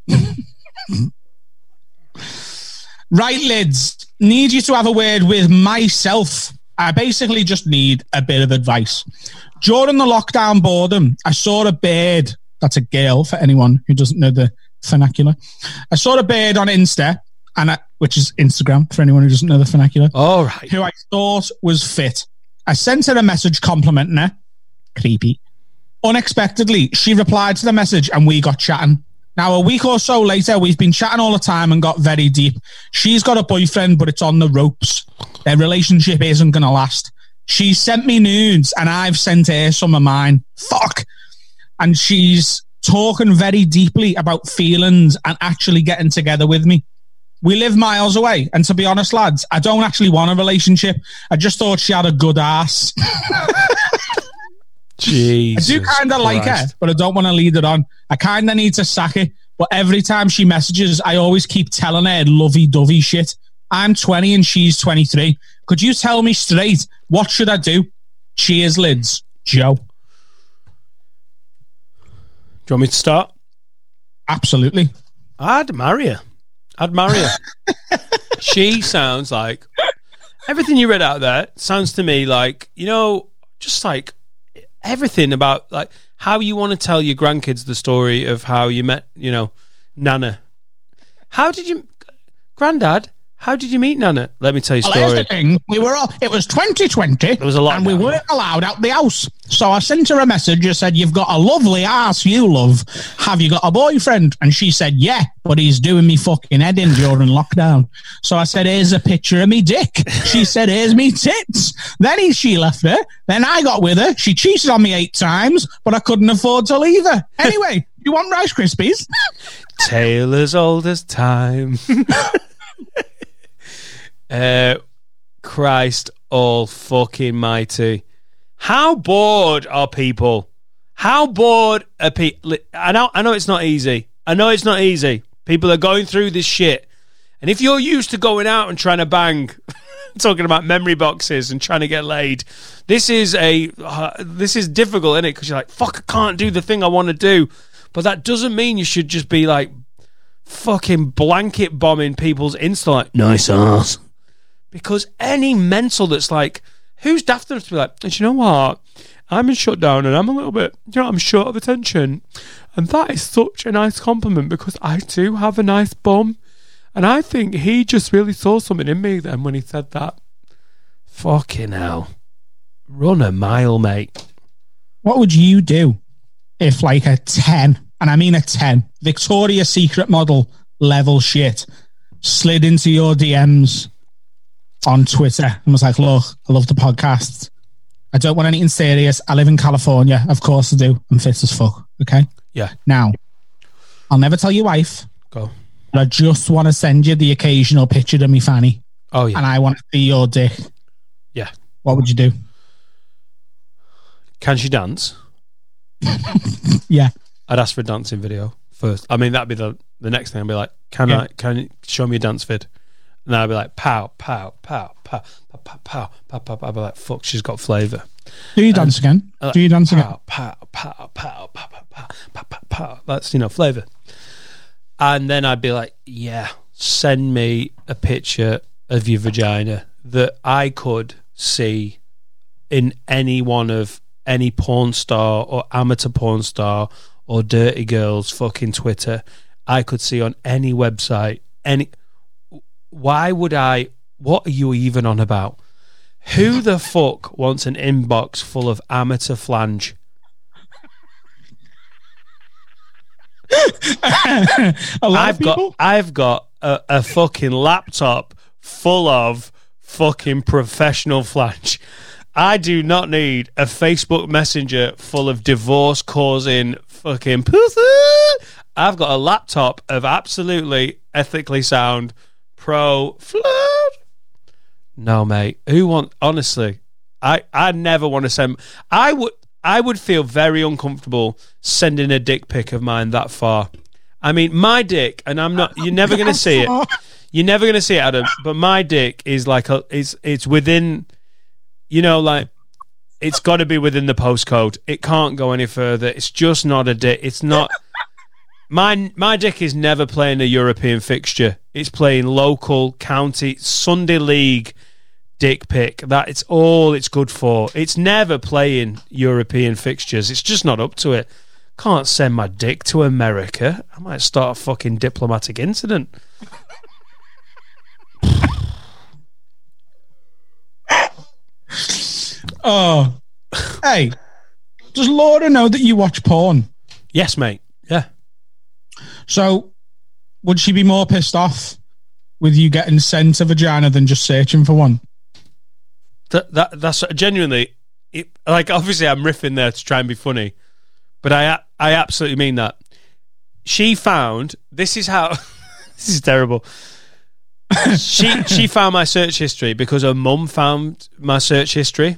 [SPEAKER 1] Right, lids. Need you to have a word with myself. I basically just need a bit of advice. During the lockdown boredom, I saw a bird. That's a girl for anyone who doesn't know the vernacular. I saw a bird on Insta, and I, which is Instagram for anyone who doesn't know the vernacular.
[SPEAKER 2] All right.
[SPEAKER 1] Who I thought was fit. I sent her a message complimenting her. Creepy. Unexpectedly, she replied to the message and we got chatting. Now, a week or so later, we've been chatting all the time and got very deep. She's got a boyfriend, but it's on the ropes. Their relationship isn't going to last. She sent me nudes and I've sent her some of mine. Fuck. And she's talking very deeply about feelings and actually getting together with me. We live miles away. And to be honest, lads, I don't actually want a relationship. I just thought she had a good ass. I do kind of like her, but I don't want to lead it on. I kind of need to sack it. But every time she messages, I always keep telling her lovey dovey shit. I'm 20 and she's 23. Could you tell me straight what should I do? Cheers, lids, Joe.
[SPEAKER 2] Do you want me to start?
[SPEAKER 1] Absolutely.
[SPEAKER 2] I'd marry her. I'd marry her. she sounds like everything you read out there sounds to me like you know, just like everything about like how you want to tell your grandkids the story of how you met, you know, Nana. How did you, Granddad? How did you meet Nana? Let me tell you a
[SPEAKER 1] Well, here's
[SPEAKER 2] story.
[SPEAKER 1] the thing. We were all, it was 2020.
[SPEAKER 2] There was a lot
[SPEAKER 1] And we weren't allowed out the house. So I sent her a message. I said, You've got a lovely ass, you love. Have you got a boyfriend? And she said, Yeah, but he's doing me fucking head in during lockdown. So I said, Here's a picture of me dick. She said, Here's me tits. Then he, she left her. Then I got with her. She cheated on me eight times, but I couldn't afford to leave her. Anyway, you want Rice Krispies?
[SPEAKER 2] Tale as old as time. uh, Christ all fucking mighty. How bored are people? How bored are people? I know, I know it's not easy. I know it's not easy. People are going through this shit. And if you're used to going out and trying to bang, talking about memory boxes and trying to get laid, this is a uh, this is difficult, isn't it? Because you're like, fuck, I can't do the thing I want to do. But that doesn't mean you should just be like fucking blanket bombing people's Insta like nice ass. Because any mental that's like, who's daft enough to be like, do you know what? I'm in shutdown and I'm a little bit, you know, I'm short of attention. And that is such a nice compliment because I do have a nice bum. And I think he just really saw something in me then when he said that. Fucking hell. Run a mile, mate.
[SPEAKER 1] What would you do if, like, a 10, and I mean a 10, Victoria's Secret model level shit slid into your DMs on Twitter and was like, Look, I love the podcast. I don't want anything serious. I live in California. Of course I do. I'm fit as fuck. Okay.
[SPEAKER 2] Yeah.
[SPEAKER 1] Now, I'll never tell your wife,
[SPEAKER 2] Go.
[SPEAKER 1] but I just want to send you the occasional picture of me fanny
[SPEAKER 2] Oh, yeah.
[SPEAKER 1] and I want to see your dick.
[SPEAKER 2] yeah.
[SPEAKER 1] What would you do?
[SPEAKER 2] Can she dance?
[SPEAKER 1] Yeah.
[SPEAKER 2] I'd ask for a dancing video first. I mean, that'd be the the next thing. I'd be like, "Can
[SPEAKER 1] Yeah.
[SPEAKER 2] I? Can you show me a dance vid?" And I'd be like, "Pow, pow, pow, pow, pow, pow, pow, pow, pow." I'd be like, "Fuck, she's got flavour."
[SPEAKER 1] Do you dance again?
[SPEAKER 2] Uh,
[SPEAKER 1] Do you dance again?
[SPEAKER 2] Pow, pow, pow, pow, pow, pow, pow, pow, pow, pow. That's you know flavour. And then I'd be like, "Yeah, send me a picture of your vagina that I could see in any one of any porn star or amateur porn star or dirty girls fucking Twitter. I could see on any website. Any. Why would I? What are you even on about? Who hmm. the fuck wants an inbox full of amateur flange?
[SPEAKER 1] A lot
[SPEAKER 2] I've got I've got a, a fucking laptop full of fucking professional flange. I do not need a Facebook Messenger full of divorce causing fucking pussy. I've got a laptop of absolutely ethically sound pro flirt. No, mate. Who want honestly? I I never want to send. I would I would feel very uncomfortable sending a dick pic of mine that far. I mean, my dick, and I'm not. You're never going to see it. You're never going to see it, Adam. But my dick is like a. It's it's within. You know, like it's got to be within the postcode. It can't go any further. It's just not a dick. It's not. My my dick is never playing a European fixture. It's playing local county Sunday league dick pick. That it's all it's good for. It's never playing European fixtures. It's just not up to it. Can't send my dick to America. I might start a fucking diplomatic incident.
[SPEAKER 1] Oh, hey, does Laura know that you watch porn?
[SPEAKER 2] Yes, mate.
[SPEAKER 1] So, would she be more pissed off with you getting sent a vagina than just searching for one?
[SPEAKER 2] That, that that's genuinely it, like obviously I'm riffing there to try and be funny, but I I absolutely mean that. She found this is how this is terrible. she she found my search history because her mum found my search history.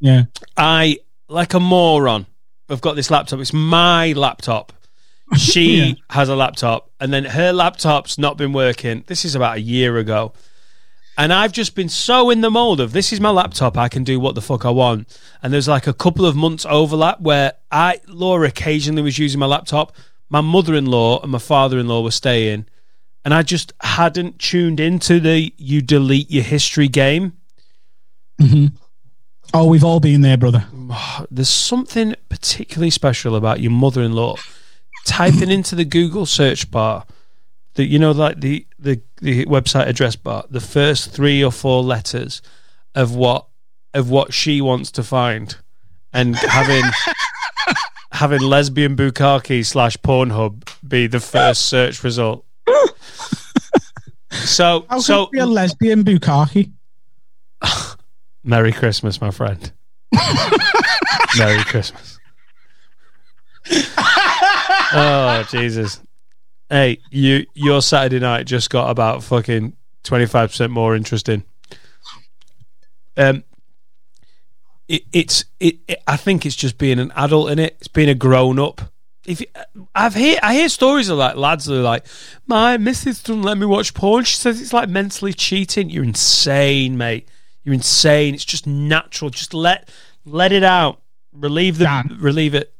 [SPEAKER 1] Yeah.
[SPEAKER 2] I like a moron. I've got this laptop. It's my laptop. She
[SPEAKER 1] Yeah.
[SPEAKER 2] has a laptop, and then her laptop's not been working. This is about a year ago. And I've just been so in the mold of this is my laptop. I can do what the fuck I want. And there's like a couple of months overlap where I Laura occasionally was using my laptop. My mother-in-law and my father-in-law were staying, and I just hadn't tuned into the you delete your history game. Mm-hmm.
[SPEAKER 1] Oh, we've all been there, brother.
[SPEAKER 2] there's something particularly special about your mother-in-law typing into the Google search bar the you know like the the the website address bar the first three or four letters of what of what she wants to find and having having lesbian bukkake slash Pornhub be the first search result. So
[SPEAKER 1] How
[SPEAKER 2] so
[SPEAKER 1] could it be a lesbian bukkake?
[SPEAKER 2] Merry Christmas, my friend. Merry Christmas. Oh Jesus! Hey, you your Saturday night just got about fucking twenty five percent more interesting. Um, it, it's it, it. I think it's just being an adult in it. It's being a grown up. If you, I've hear I hear stories of like lads are like, my missus doesn't let me watch porn. She says it's like mentally cheating. You're insane, mate. You're insane. It's just natural. Just let let it out. Relieve the
[SPEAKER 1] Dan.
[SPEAKER 2] relieve it.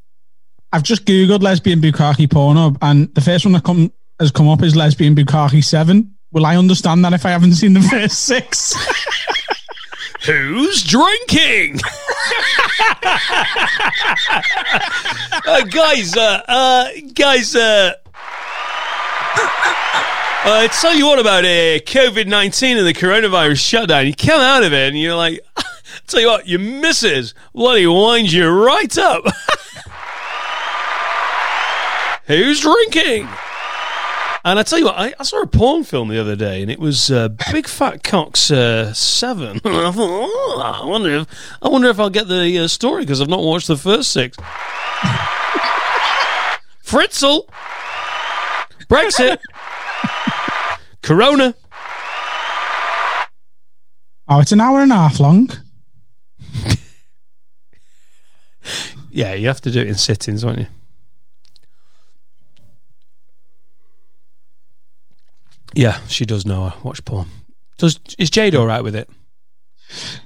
[SPEAKER 1] I've just googled lesbian bukkake Pornhub, and the first one that come has come up is lesbian bukkake seven. Will I understand that if I haven't seen the first six?
[SPEAKER 2] Who's drinking? uh, guys, uh, uh, guys, uh, uh, tell you what about uh, COVID 19 and the coronavirus shutdown. You come out of it and you're like, tell you what, your missus bloody winds you right up. Who's drinking? And I tell you what, I, I saw a porn film the other day, and it was uh, Big Fat Cocks uh, Seven. And I thought, oh, I wonder if I wonder if I'll get the uh, story because I've not watched the first six. Fritzl, Brexit, Corona.
[SPEAKER 1] oh, it's an hour and a half long.
[SPEAKER 2] Yeah, you have to do it in sittings, won't you? Yeah, she does know I watch porn. Does is Jade all right with it?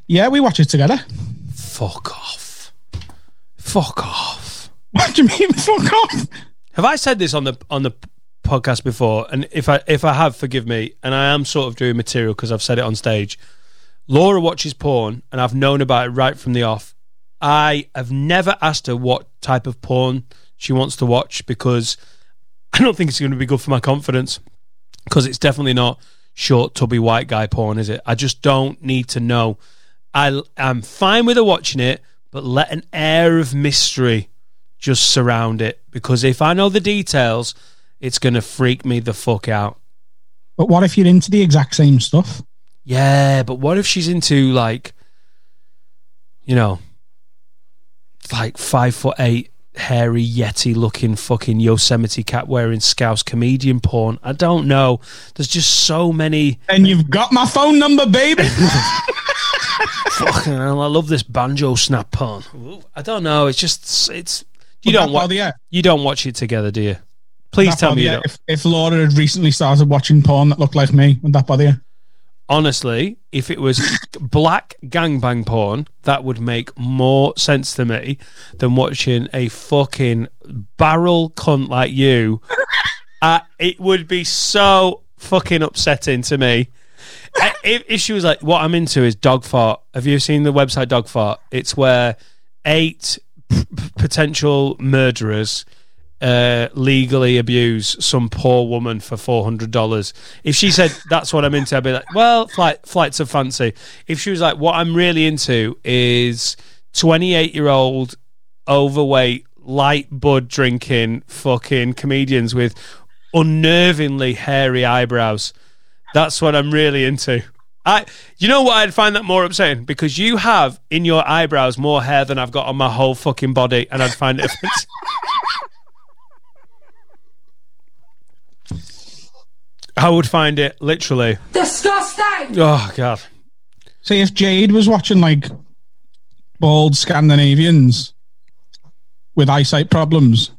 [SPEAKER 1] Yeah, we watch it together.
[SPEAKER 2] Fuck off. Fuck off.
[SPEAKER 1] What do you mean? Fuck off.
[SPEAKER 2] Have I said this on the on the podcast before? And if I if I have, forgive me. And I am sort of doing material because I've said it on stage. Laura watches porn, and I've known about it right from the off. I have never asked her what type of porn she wants to watch because I don't think it's going to be good for my confidence. Because it's definitely not short, tubby white guy porn, is it? I just don't need to know. I I'm fine with her watching it, but let an air of mystery just surround it because if I know the details, it's going to freak me the fuck out.
[SPEAKER 1] But what if you're into the exact same stuff?
[SPEAKER 2] Yeah, but what if she's into like, you know, like five foot eight, hairy yeti looking fucking Yosemite cat wearing Scouse comedian porn? I don't know. There's just so many.
[SPEAKER 1] And you've got my phone number, baby.
[SPEAKER 2] Fucking hell, I love this banjo snap porn. I don't know. It's just it's you don't watch
[SPEAKER 1] you?
[SPEAKER 2] you don't watch it together, do you? Please tell me you.
[SPEAKER 1] If, if Laura had recently started watching porn that looked like me, would that bother you?
[SPEAKER 2] Honestly, if it was black gangbang porn, that would make more sense to me than watching a fucking barrel cunt like you. uh, it would be so fucking upsetting to me. Uh, if, if she was like, what I'm into is dog fart. Have you seen the website dog fart? It's where eight p- p- potential murderers uh, legally abuse some poor woman for four hundred dollars. If she said that's what I'm into, I'd be like, well, flight, flights of fancy. If she was like, what I'm really into is twenty eight year old overweight light bud drinking fucking comedians with unnervingly hairy eyebrows. That's what I'm really into. I, you know what? I'd find that more upsetting because you have in your eyebrows more hair than I've got on my whole fucking body, and I'd find it. I would find it literally.
[SPEAKER 4] Disgusting!
[SPEAKER 2] Oh god.
[SPEAKER 1] See, if Jade was watching like bald Scandinavians with eyesight problems,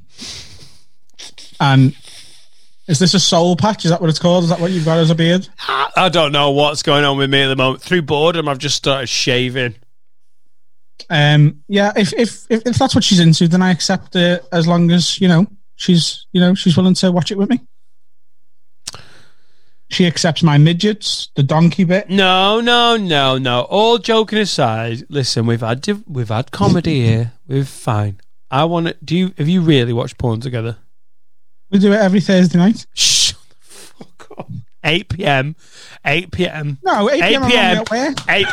[SPEAKER 1] and is this a soul patch? Is that what it's called? Is that what you've got as a beard?
[SPEAKER 2] I don't know what's going on with me at the moment. Through boredom, I've just started shaving.
[SPEAKER 1] Um, yeah, if, if if if that's what she's into, then I accept it as long as you know she's you know she's willing to watch it with me. She accepts my midgets, the donkey bit.
[SPEAKER 2] No, no, no, no. All joking aside, listen, we've had div- we've had comedy here. We're fine. I want to. Do you have you really watched porn together?
[SPEAKER 1] We do it every Thursday night.
[SPEAKER 2] Shut the fuck up. 8 p.m. 8 p.m.
[SPEAKER 1] No, 8 p.m. I'm
[SPEAKER 2] p.m.
[SPEAKER 1] normally
[SPEAKER 2] 8,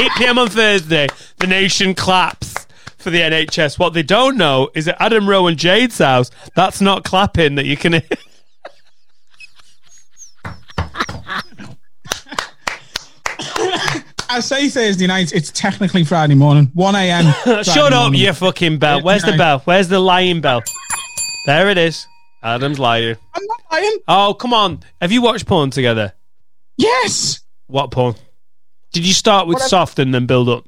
[SPEAKER 2] 8 p.m. on Thursday. The nation claps for the NHS. What they don't know is at Adam Rowe and Jade's house, that's not clapping that you can hear.
[SPEAKER 1] I say Thursday night. It's technically Friday morning, 1 a.m. Friday
[SPEAKER 2] Shut up,
[SPEAKER 1] morning.
[SPEAKER 2] you fucking bell. Where's the bell? Where's the lying bell? There it is. Adam's lying.
[SPEAKER 1] I'm not lying.
[SPEAKER 2] Oh, come on. Have you watched porn together?
[SPEAKER 1] Yes.
[SPEAKER 2] What porn? Did you start with
[SPEAKER 1] Whatever.
[SPEAKER 2] soft and then build up?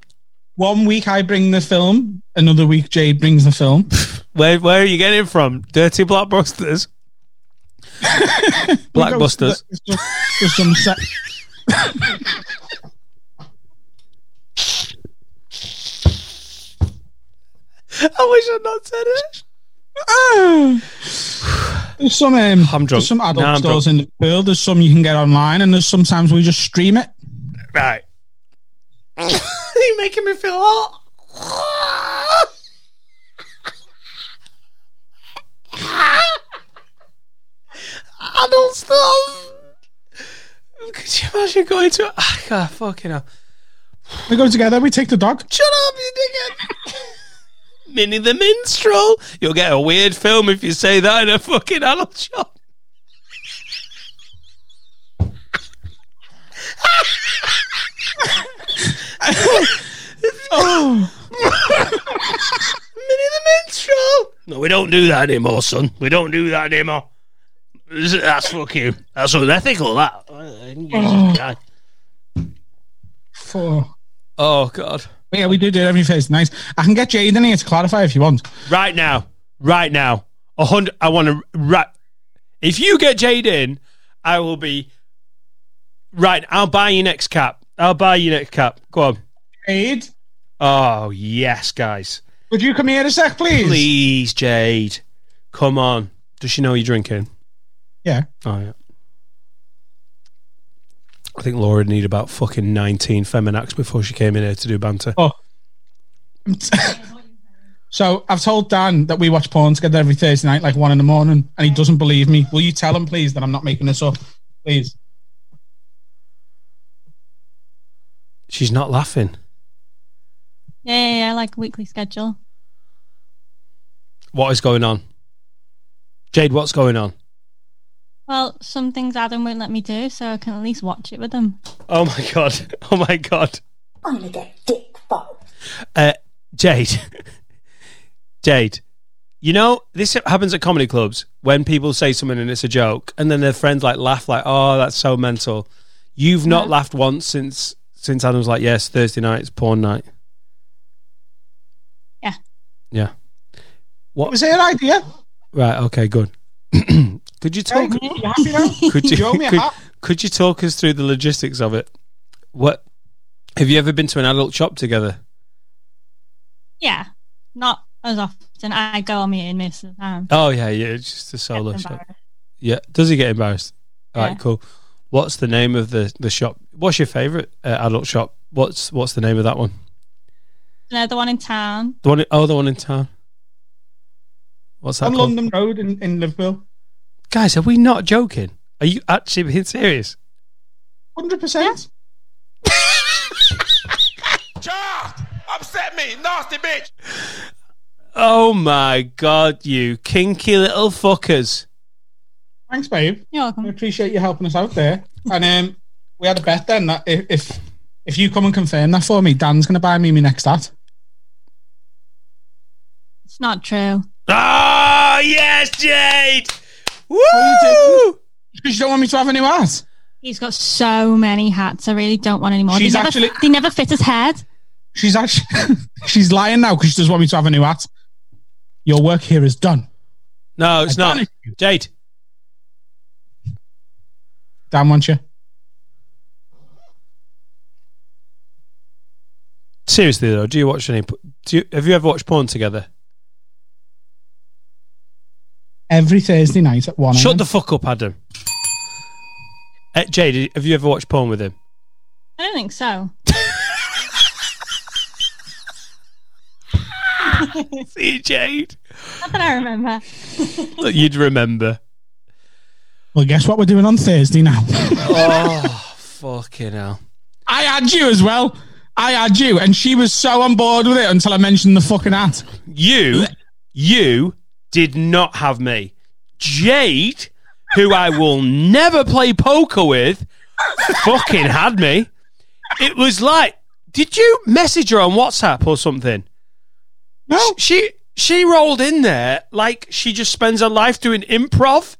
[SPEAKER 1] One week I bring the film, another week Jade brings the film.
[SPEAKER 2] Where where are you getting it from? Dirty Blockbusters? Blackbusters.
[SPEAKER 1] There's some- there's some se-
[SPEAKER 2] I wish I'd not said it.
[SPEAKER 1] There's some um,
[SPEAKER 2] I'm drunk.
[SPEAKER 1] There's some adult
[SPEAKER 2] No, I'm
[SPEAKER 1] stores in the world. There's some you can get online, and there's sometimes we just stream it.
[SPEAKER 2] Right. You're making me feel hot. Adult stuff. Could you imagine going to? Ah, God, fucking hell.
[SPEAKER 1] We go together. We take the dog.
[SPEAKER 2] Shut up, you dickhead. Minnie the Minstrel. You'll get a weird film if you say that in a fucking adult shop.
[SPEAKER 1] Oh,
[SPEAKER 2] Minnie the Minstrel. No, we don't do that anymore, son. We don't do that anymore. That's fucking. That's unethical. That. Christ.
[SPEAKER 1] four.
[SPEAKER 2] Oh God.
[SPEAKER 1] Yeah, we do do it every Thursday night. I can get Jade in here to clarify if you want.
[SPEAKER 2] Right now. Right now. A hundred. I want to. Right. If you get Jade in, I will be. Right. I'll buy you next cap. I'll buy you next cap. Go on.
[SPEAKER 1] Jade,
[SPEAKER 2] Oh yes, guys.
[SPEAKER 1] would you come here a sec, please?
[SPEAKER 2] Please, Jade. Come on. Does she know you're drinking?
[SPEAKER 1] Yeah.
[SPEAKER 2] Oh yeah. I think Laura would need about fucking nineteen Feminax before she came in here to do banter.
[SPEAKER 1] Oh. so I've told Dan that we watch porn together every Thursday night, like one in the morning, and he doesn't believe me. Will you tell him, please, that I'm not making this up? Please.
[SPEAKER 2] She's not laughing.
[SPEAKER 10] Yeah, yeah, yeah, like a weekly schedule.
[SPEAKER 2] What is going on? Jade, what's going on?
[SPEAKER 10] Well, some things Adam won't let me do, so I can at least watch it with him.
[SPEAKER 2] Oh my god. Oh my god.
[SPEAKER 9] I'm gonna get dick fucked.
[SPEAKER 2] Uh, Jade. Jade. You know, this happens at comedy clubs when people say something and it's a joke, and then their friends like laugh like, "Oh, that's so mental." You've not
[SPEAKER 10] Yeah.
[SPEAKER 2] laughed once since since Adam's like, "Yes, Thursday night it's porn night."
[SPEAKER 10] Yeah.
[SPEAKER 2] Yeah.
[SPEAKER 1] It
[SPEAKER 2] What?
[SPEAKER 1] was her idea.
[SPEAKER 2] Right. Okay. Good. could you talk?
[SPEAKER 1] You happy now?
[SPEAKER 2] Could you
[SPEAKER 1] You owe me a
[SPEAKER 2] could,
[SPEAKER 1] hat.
[SPEAKER 2] could you talk us through the logistics of it? What have you ever been to an adult shop together?
[SPEAKER 10] Yeah, not as often. I go on me most of the time.
[SPEAKER 2] Oh yeah, yeah, it's just a solo shop. Yeah. Does he get embarrassed? All right,
[SPEAKER 10] Yeah.
[SPEAKER 2] cool. What's the name of the, the shop? What's your favourite uh, adult shop? What's what's the name of that one?
[SPEAKER 10] No, the one in town.
[SPEAKER 2] The one. In, oh, the one in town. What's that
[SPEAKER 1] On
[SPEAKER 2] called?
[SPEAKER 1] London Road in, in Liverpool.
[SPEAKER 2] Guys, are we not joking? Are you actually being serious?
[SPEAKER 1] 100%.
[SPEAKER 6] Charles, upset me, nasty bitch.
[SPEAKER 2] Oh my god, you kinky little fuckers!
[SPEAKER 1] Thanks, babe.
[SPEAKER 10] You're
[SPEAKER 1] I
[SPEAKER 10] welcome.
[SPEAKER 1] appreciate you helping us out there. And um, we had a bet then that if, if if you come and confirm that for me, Dan's going to buy me my next hat.
[SPEAKER 10] It's not true.
[SPEAKER 2] Oh yes, Jade! Woo!
[SPEAKER 1] you Because you don't want me to have a new hat.
[SPEAKER 10] He's got so many hats. I really don't want any more.
[SPEAKER 1] She's
[SPEAKER 10] they, never,
[SPEAKER 1] actually-
[SPEAKER 10] they never fit his head.
[SPEAKER 1] She's actually she's lying now because she doesn't want me to have a new hat. Your work here is done.
[SPEAKER 2] No, it's
[SPEAKER 1] I
[SPEAKER 2] not.
[SPEAKER 1] banished
[SPEAKER 2] Jade,
[SPEAKER 1] Dan wants you.
[SPEAKER 2] seriously though, do you watch any? Do you, have you ever watched porn together?
[SPEAKER 1] Every Thursday night at one.
[SPEAKER 2] Shut the fuck up, Adam. Uh, Jade, have you ever watched porn with him?
[SPEAKER 10] I don't think so.
[SPEAKER 2] See, Jade.
[SPEAKER 10] Not that I remember.
[SPEAKER 2] You'd remember.
[SPEAKER 1] Well, guess what we're doing on Thursday now?
[SPEAKER 2] oh, fucking hell.
[SPEAKER 1] I had you as well. I had you, and she was so on board with it until I mentioned the fucking hat.
[SPEAKER 2] You, you did not have me. Jade, who I will never play poker with, fucking had me. It was like, did you message her on WhatsApp or something?
[SPEAKER 1] No.
[SPEAKER 2] She she rolled in there like she just spends her life doing improv.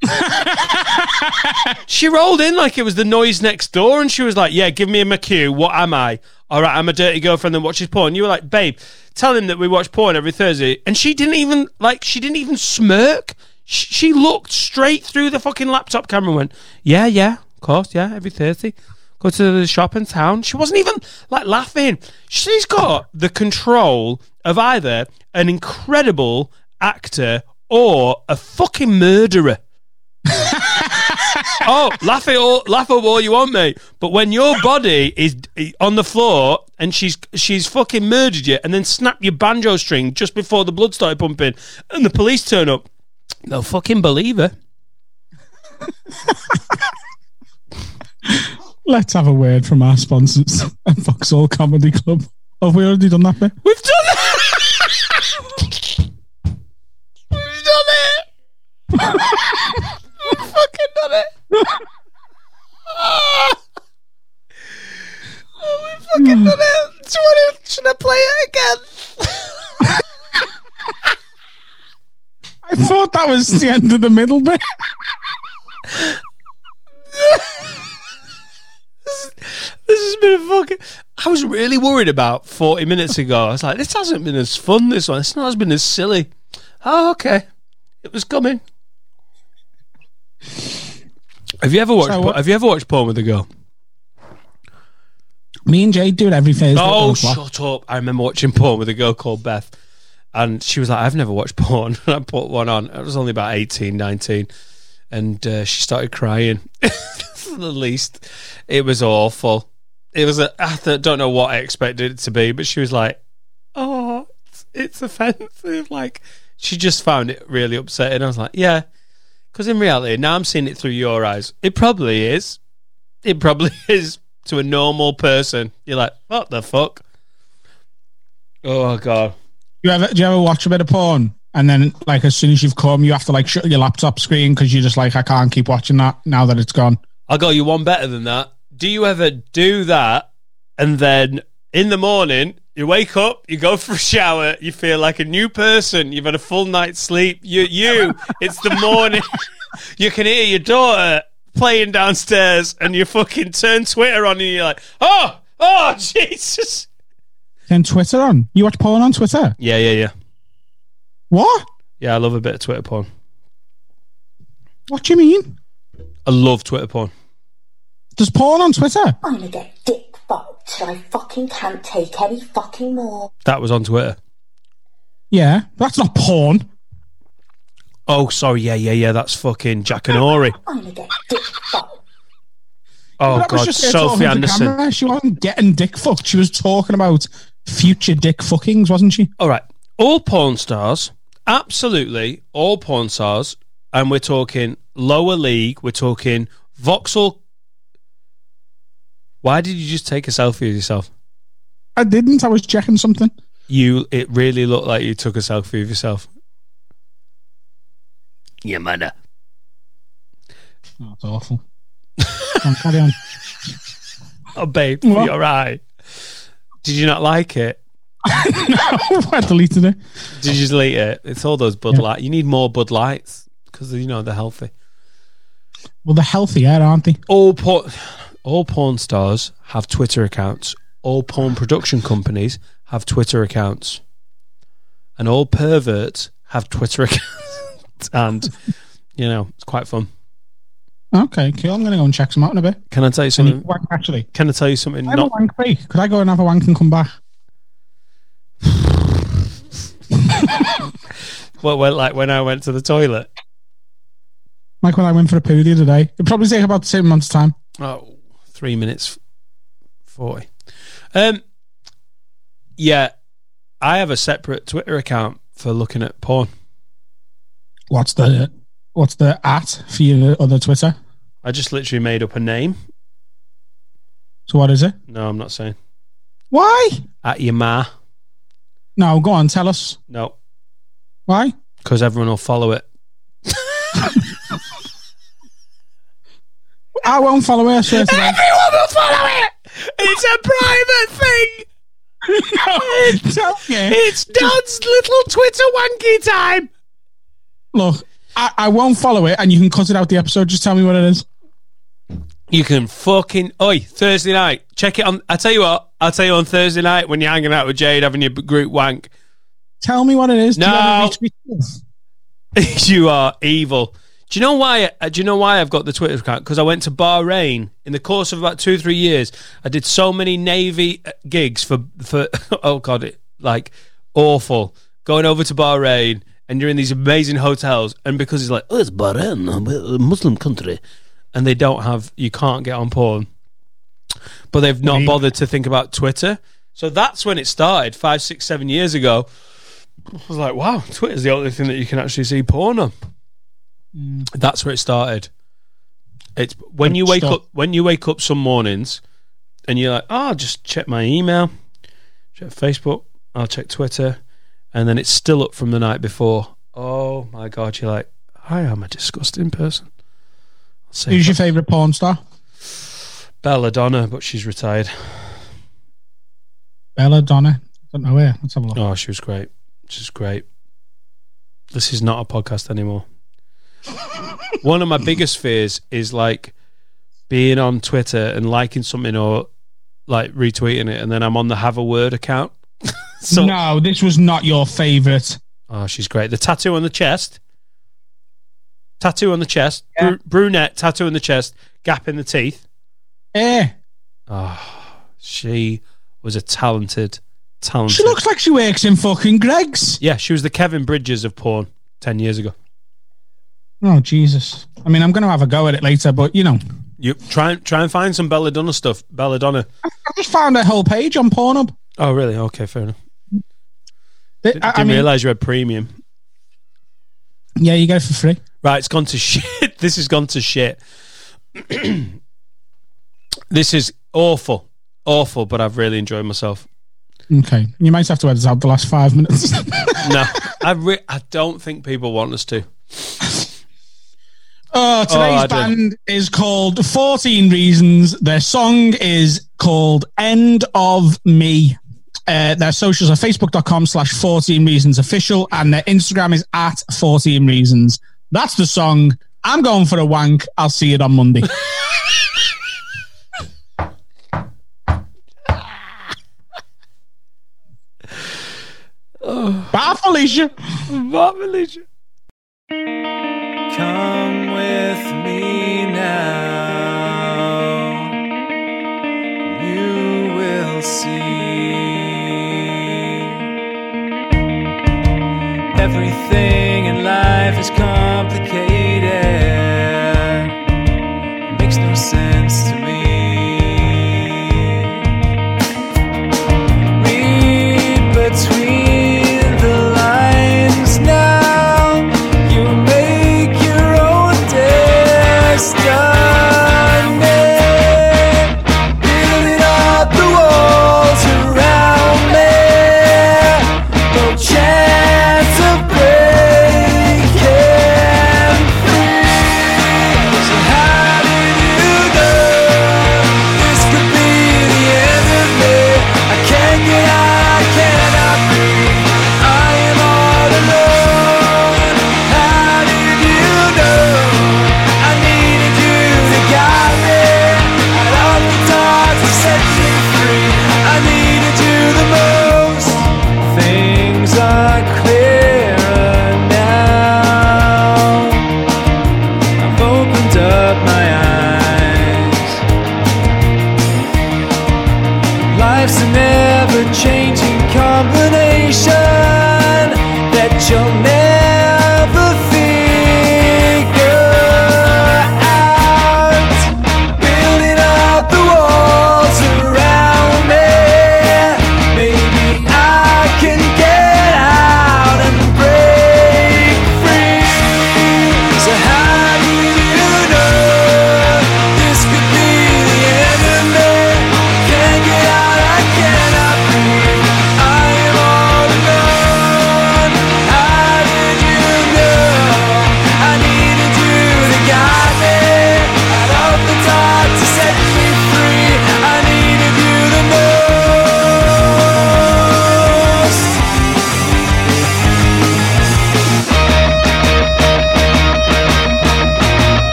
[SPEAKER 2] she rolled in like it was the noise next door, and she was like, "Yeah, give me a McHugh. What am I? All right, I'm a dirty girlfriend that watches porn." You were like, "Babe, tell him that we watch porn every Thursday," and she didn't even like. She didn't even smirk. She, she looked straight through the fucking laptop camera and went, "Yeah, yeah, of course, yeah, every Thursday." Go to the shop in town. She wasn't even like laughing. She's got the control of either an incredible actor or a fucking murderer. Oh, laugh it all, laugh at all you want, mate. But when your body is on the floor and she's she's fucking murdered you, and then snap your banjo string just before the blood started pumping, and the police turn up, they'll fucking believe her.
[SPEAKER 1] Let's have a word from our sponsors at Vauxhall Comedy Club. Have we already done that bit?
[SPEAKER 2] We've done it. We've done it. Fucking done it. oh, we fucking done it. Do you want to, should I play it again?
[SPEAKER 1] I thought that was the end of the middle bit.
[SPEAKER 2] this has been a fucking. I was really worried about 40 minutes ago. I was like, this hasn't been as fun, this one. It's not has been as silly. Oh, okay. It was coming. Have you ever watched?
[SPEAKER 1] So
[SPEAKER 2] have you ever watched porn with a girl?
[SPEAKER 1] Me and Jade do it every Thursday.
[SPEAKER 2] Oh, shut up! I remember watching porn with a girl called Beth, and she was like, "I've never watched porn." And I put one on. I was only about 18, 19. and uh, she started crying. For the least, it was awful. It was. A, I th- don't know what I expected it to be, but she was like, "Oh, it's, it's offensive." Like she just found it really upsetting. I was like, "Yeah," because in reality, now I'm seeing it through your eyes. It probably is. It probably is to a normal person. You're like, "What the fuck?" Oh god.
[SPEAKER 1] You ever do you ever watch a bit of porn and then like as soon as you've come, you have to like shut your laptop screen because you're just like I can't keep watching that now that it's gone.
[SPEAKER 2] I'll go you one better than that. Do you ever do that and then in the morning you wake up, you go for a shower, you feel like a new person, you've had a full night's sleep, you you, it's the morning, you can hear your daughter playing downstairs and you fucking turn Twitter on and you're like, oh, oh, Jesus.
[SPEAKER 1] Then Twitter on. You watch porn on Twitter?
[SPEAKER 2] Yeah, yeah, yeah.
[SPEAKER 1] What?
[SPEAKER 2] Yeah, I love a bit of Twitter porn.
[SPEAKER 1] What do you mean?
[SPEAKER 2] I love Twitter porn.
[SPEAKER 1] There's porn on Twitter.
[SPEAKER 9] I'm gonna get dick fucked till I fucking can't take any fucking more.
[SPEAKER 2] That was on Twitter.
[SPEAKER 1] Yeah, that's not porn.
[SPEAKER 2] Oh, sorry, yeah, yeah, yeah, that's fucking Jackanory.
[SPEAKER 9] I'm gonna get dick fucked.
[SPEAKER 2] Oh,
[SPEAKER 1] That was
[SPEAKER 2] God,
[SPEAKER 1] just her
[SPEAKER 2] Sophie
[SPEAKER 1] talking to
[SPEAKER 2] Anderson.
[SPEAKER 1] camera. She wasn't getting dick fucked. She was talking about future dick fuckings, wasn't she?
[SPEAKER 2] All right. All porn stars, absolutely all porn stars, and we're talking lower league, we're talking Vauxhall. Why did you just take a selfie of yourself?
[SPEAKER 1] I didn't. I was checking something.
[SPEAKER 2] You, it really looked like you took a selfie of yourself. Yeah, man.
[SPEAKER 1] That's it's awful. Come on, carry on.
[SPEAKER 2] Oh, babe,
[SPEAKER 1] What?
[SPEAKER 2] you're right. Did you not like it?
[SPEAKER 1] no, I deleted it.
[SPEAKER 2] Did you delete it? It's all those Bud Light. You need more Bud Lights because you know they're healthy.
[SPEAKER 1] Well, they're healthier, aren't they?
[SPEAKER 2] Oh, all porn, all porn stars have Twitter accounts. All porn production companies have Twitter accounts, and all perverts have Twitter accounts. and you know, it's quite fun.
[SPEAKER 1] Okay, cool. I'm going to go and check some out in a bit.
[SPEAKER 2] Can I tell you something?
[SPEAKER 1] wank, actually.
[SPEAKER 2] Can I tell you something?
[SPEAKER 1] I have a wank break. Could I go and have a wank and come back?
[SPEAKER 2] well, well, like when I went to the toilet.
[SPEAKER 1] Like when I went for a poo the other day. It'd probably take about the same amount of time.
[SPEAKER 2] Oh, three minutes forty. Um, yeah, I have a separate Twitter account for looking at porn.
[SPEAKER 1] What's the what's the at for your other Twitter?
[SPEAKER 2] I just literally made up a name.
[SPEAKER 1] So what is it?
[SPEAKER 2] No, I'm not saying.
[SPEAKER 1] Why?
[SPEAKER 2] At your ma.
[SPEAKER 1] No, go on, tell us.
[SPEAKER 2] No,
[SPEAKER 1] Why?
[SPEAKER 2] because everyone will follow it.
[SPEAKER 1] I won't follow it. I swear to God.
[SPEAKER 2] Everyone will follow it. It's a private thing.
[SPEAKER 1] no, tell me.
[SPEAKER 2] It's Don's little Twitter wanky time.
[SPEAKER 1] Look, I, I won't follow it, and you can cut it out the episode. Just tell me what it is.
[SPEAKER 2] You can fucking oi Thursday night. Check it on. I tell you what. I'll tell you on Thursday night when you're hanging out with Jade having your group wank.
[SPEAKER 1] Tell me what it is. Do you
[SPEAKER 2] No.
[SPEAKER 1] have a
[SPEAKER 2] you are evil. Do you know why? uh, Do you know why I've got the Twitter account? Because I went to Bahrain in the course of about two three years. I did so many Navy uh, gigs for for oh god, it like awful. Going over to Bahrain and you're in these amazing hotels, and because it's like oh, it's Bahrain, a Muslim country, and they don't have you can't get on porn, but they've not bothered to think about Twitter. So that's when it started five, six, seven years ago. I was like, wow, Twitter's the only thing that you can actually see porn on. That's where it started. It's when you wake
[SPEAKER 1] Stop.
[SPEAKER 2] up when you wake up some mornings and you're like, oh, I'll just check my email, check Facebook, I'll check Twitter, and then it's still up from the night before. Oh my god, you're like, I am a disgusting person.
[SPEAKER 1] Who's your favourite porn star?
[SPEAKER 2] Belladonna, but she's retired.
[SPEAKER 1] Belladonna. Don't know where. Let's have a look.
[SPEAKER 2] Oh, she was great. She's great. This is not a podcast anymore. One of my biggest fears is like being on Twitter and liking something or like retweeting it, and then I'm on the Have a Word account. so,
[SPEAKER 1] no, this was not your favourite.
[SPEAKER 2] oh, she's great. The tattoo on the chest, tattoo on the chest,
[SPEAKER 1] Yeah.
[SPEAKER 2] bru- brunette tattoo on the chest, gap in the teeth.
[SPEAKER 1] Eh.
[SPEAKER 2] Oh, she was a talented, talented.
[SPEAKER 1] She looks like she works in fucking Greggs.
[SPEAKER 2] yeah, she was the Kevin Bridges of porn ten years ago.
[SPEAKER 1] Oh, Jesus. I mean, I'm going to have a go at it later, but, you know,
[SPEAKER 2] You try and try and find some Belladonna stuff. Belladonna.
[SPEAKER 1] I just found a whole page on Pornhub.
[SPEAKER 2] Oh, really? Okay, fair enough.
[SPEAKER 1] They-
[SPEAKER 2] Didn't
[SPEAKER 1] I, I mean,
[SPEAKER 2] realize you had premium.
[SPEAKER 1] yeah, you get it for free.
[SPEAKER 2] Right, it's gone to shit. This has gone to shit. this is awful, awful. But I've really enjoyed myself.
[SPEAKER 1] Okay. You might have to edit out the last five minutes.
[SPEAKER 2] No, I re- I don't think people want us to.
[SPEAKER 1] Oh, today's
[SPEAKER 2] I do.
[SPEAKER 1] band is called 14 Reasons. Their song is called End of Me. Uh, their socials are facebook.com slash 14 reasons official and their Instagram is at 14 reasons. That's the song. I'm going for a wank. I'll see it on Monday. Bye, Felicia.
[SPEAKER 2] Bye, Felicia.
[SPEAKER 11] Come with me now. You will see everything in life is complicated.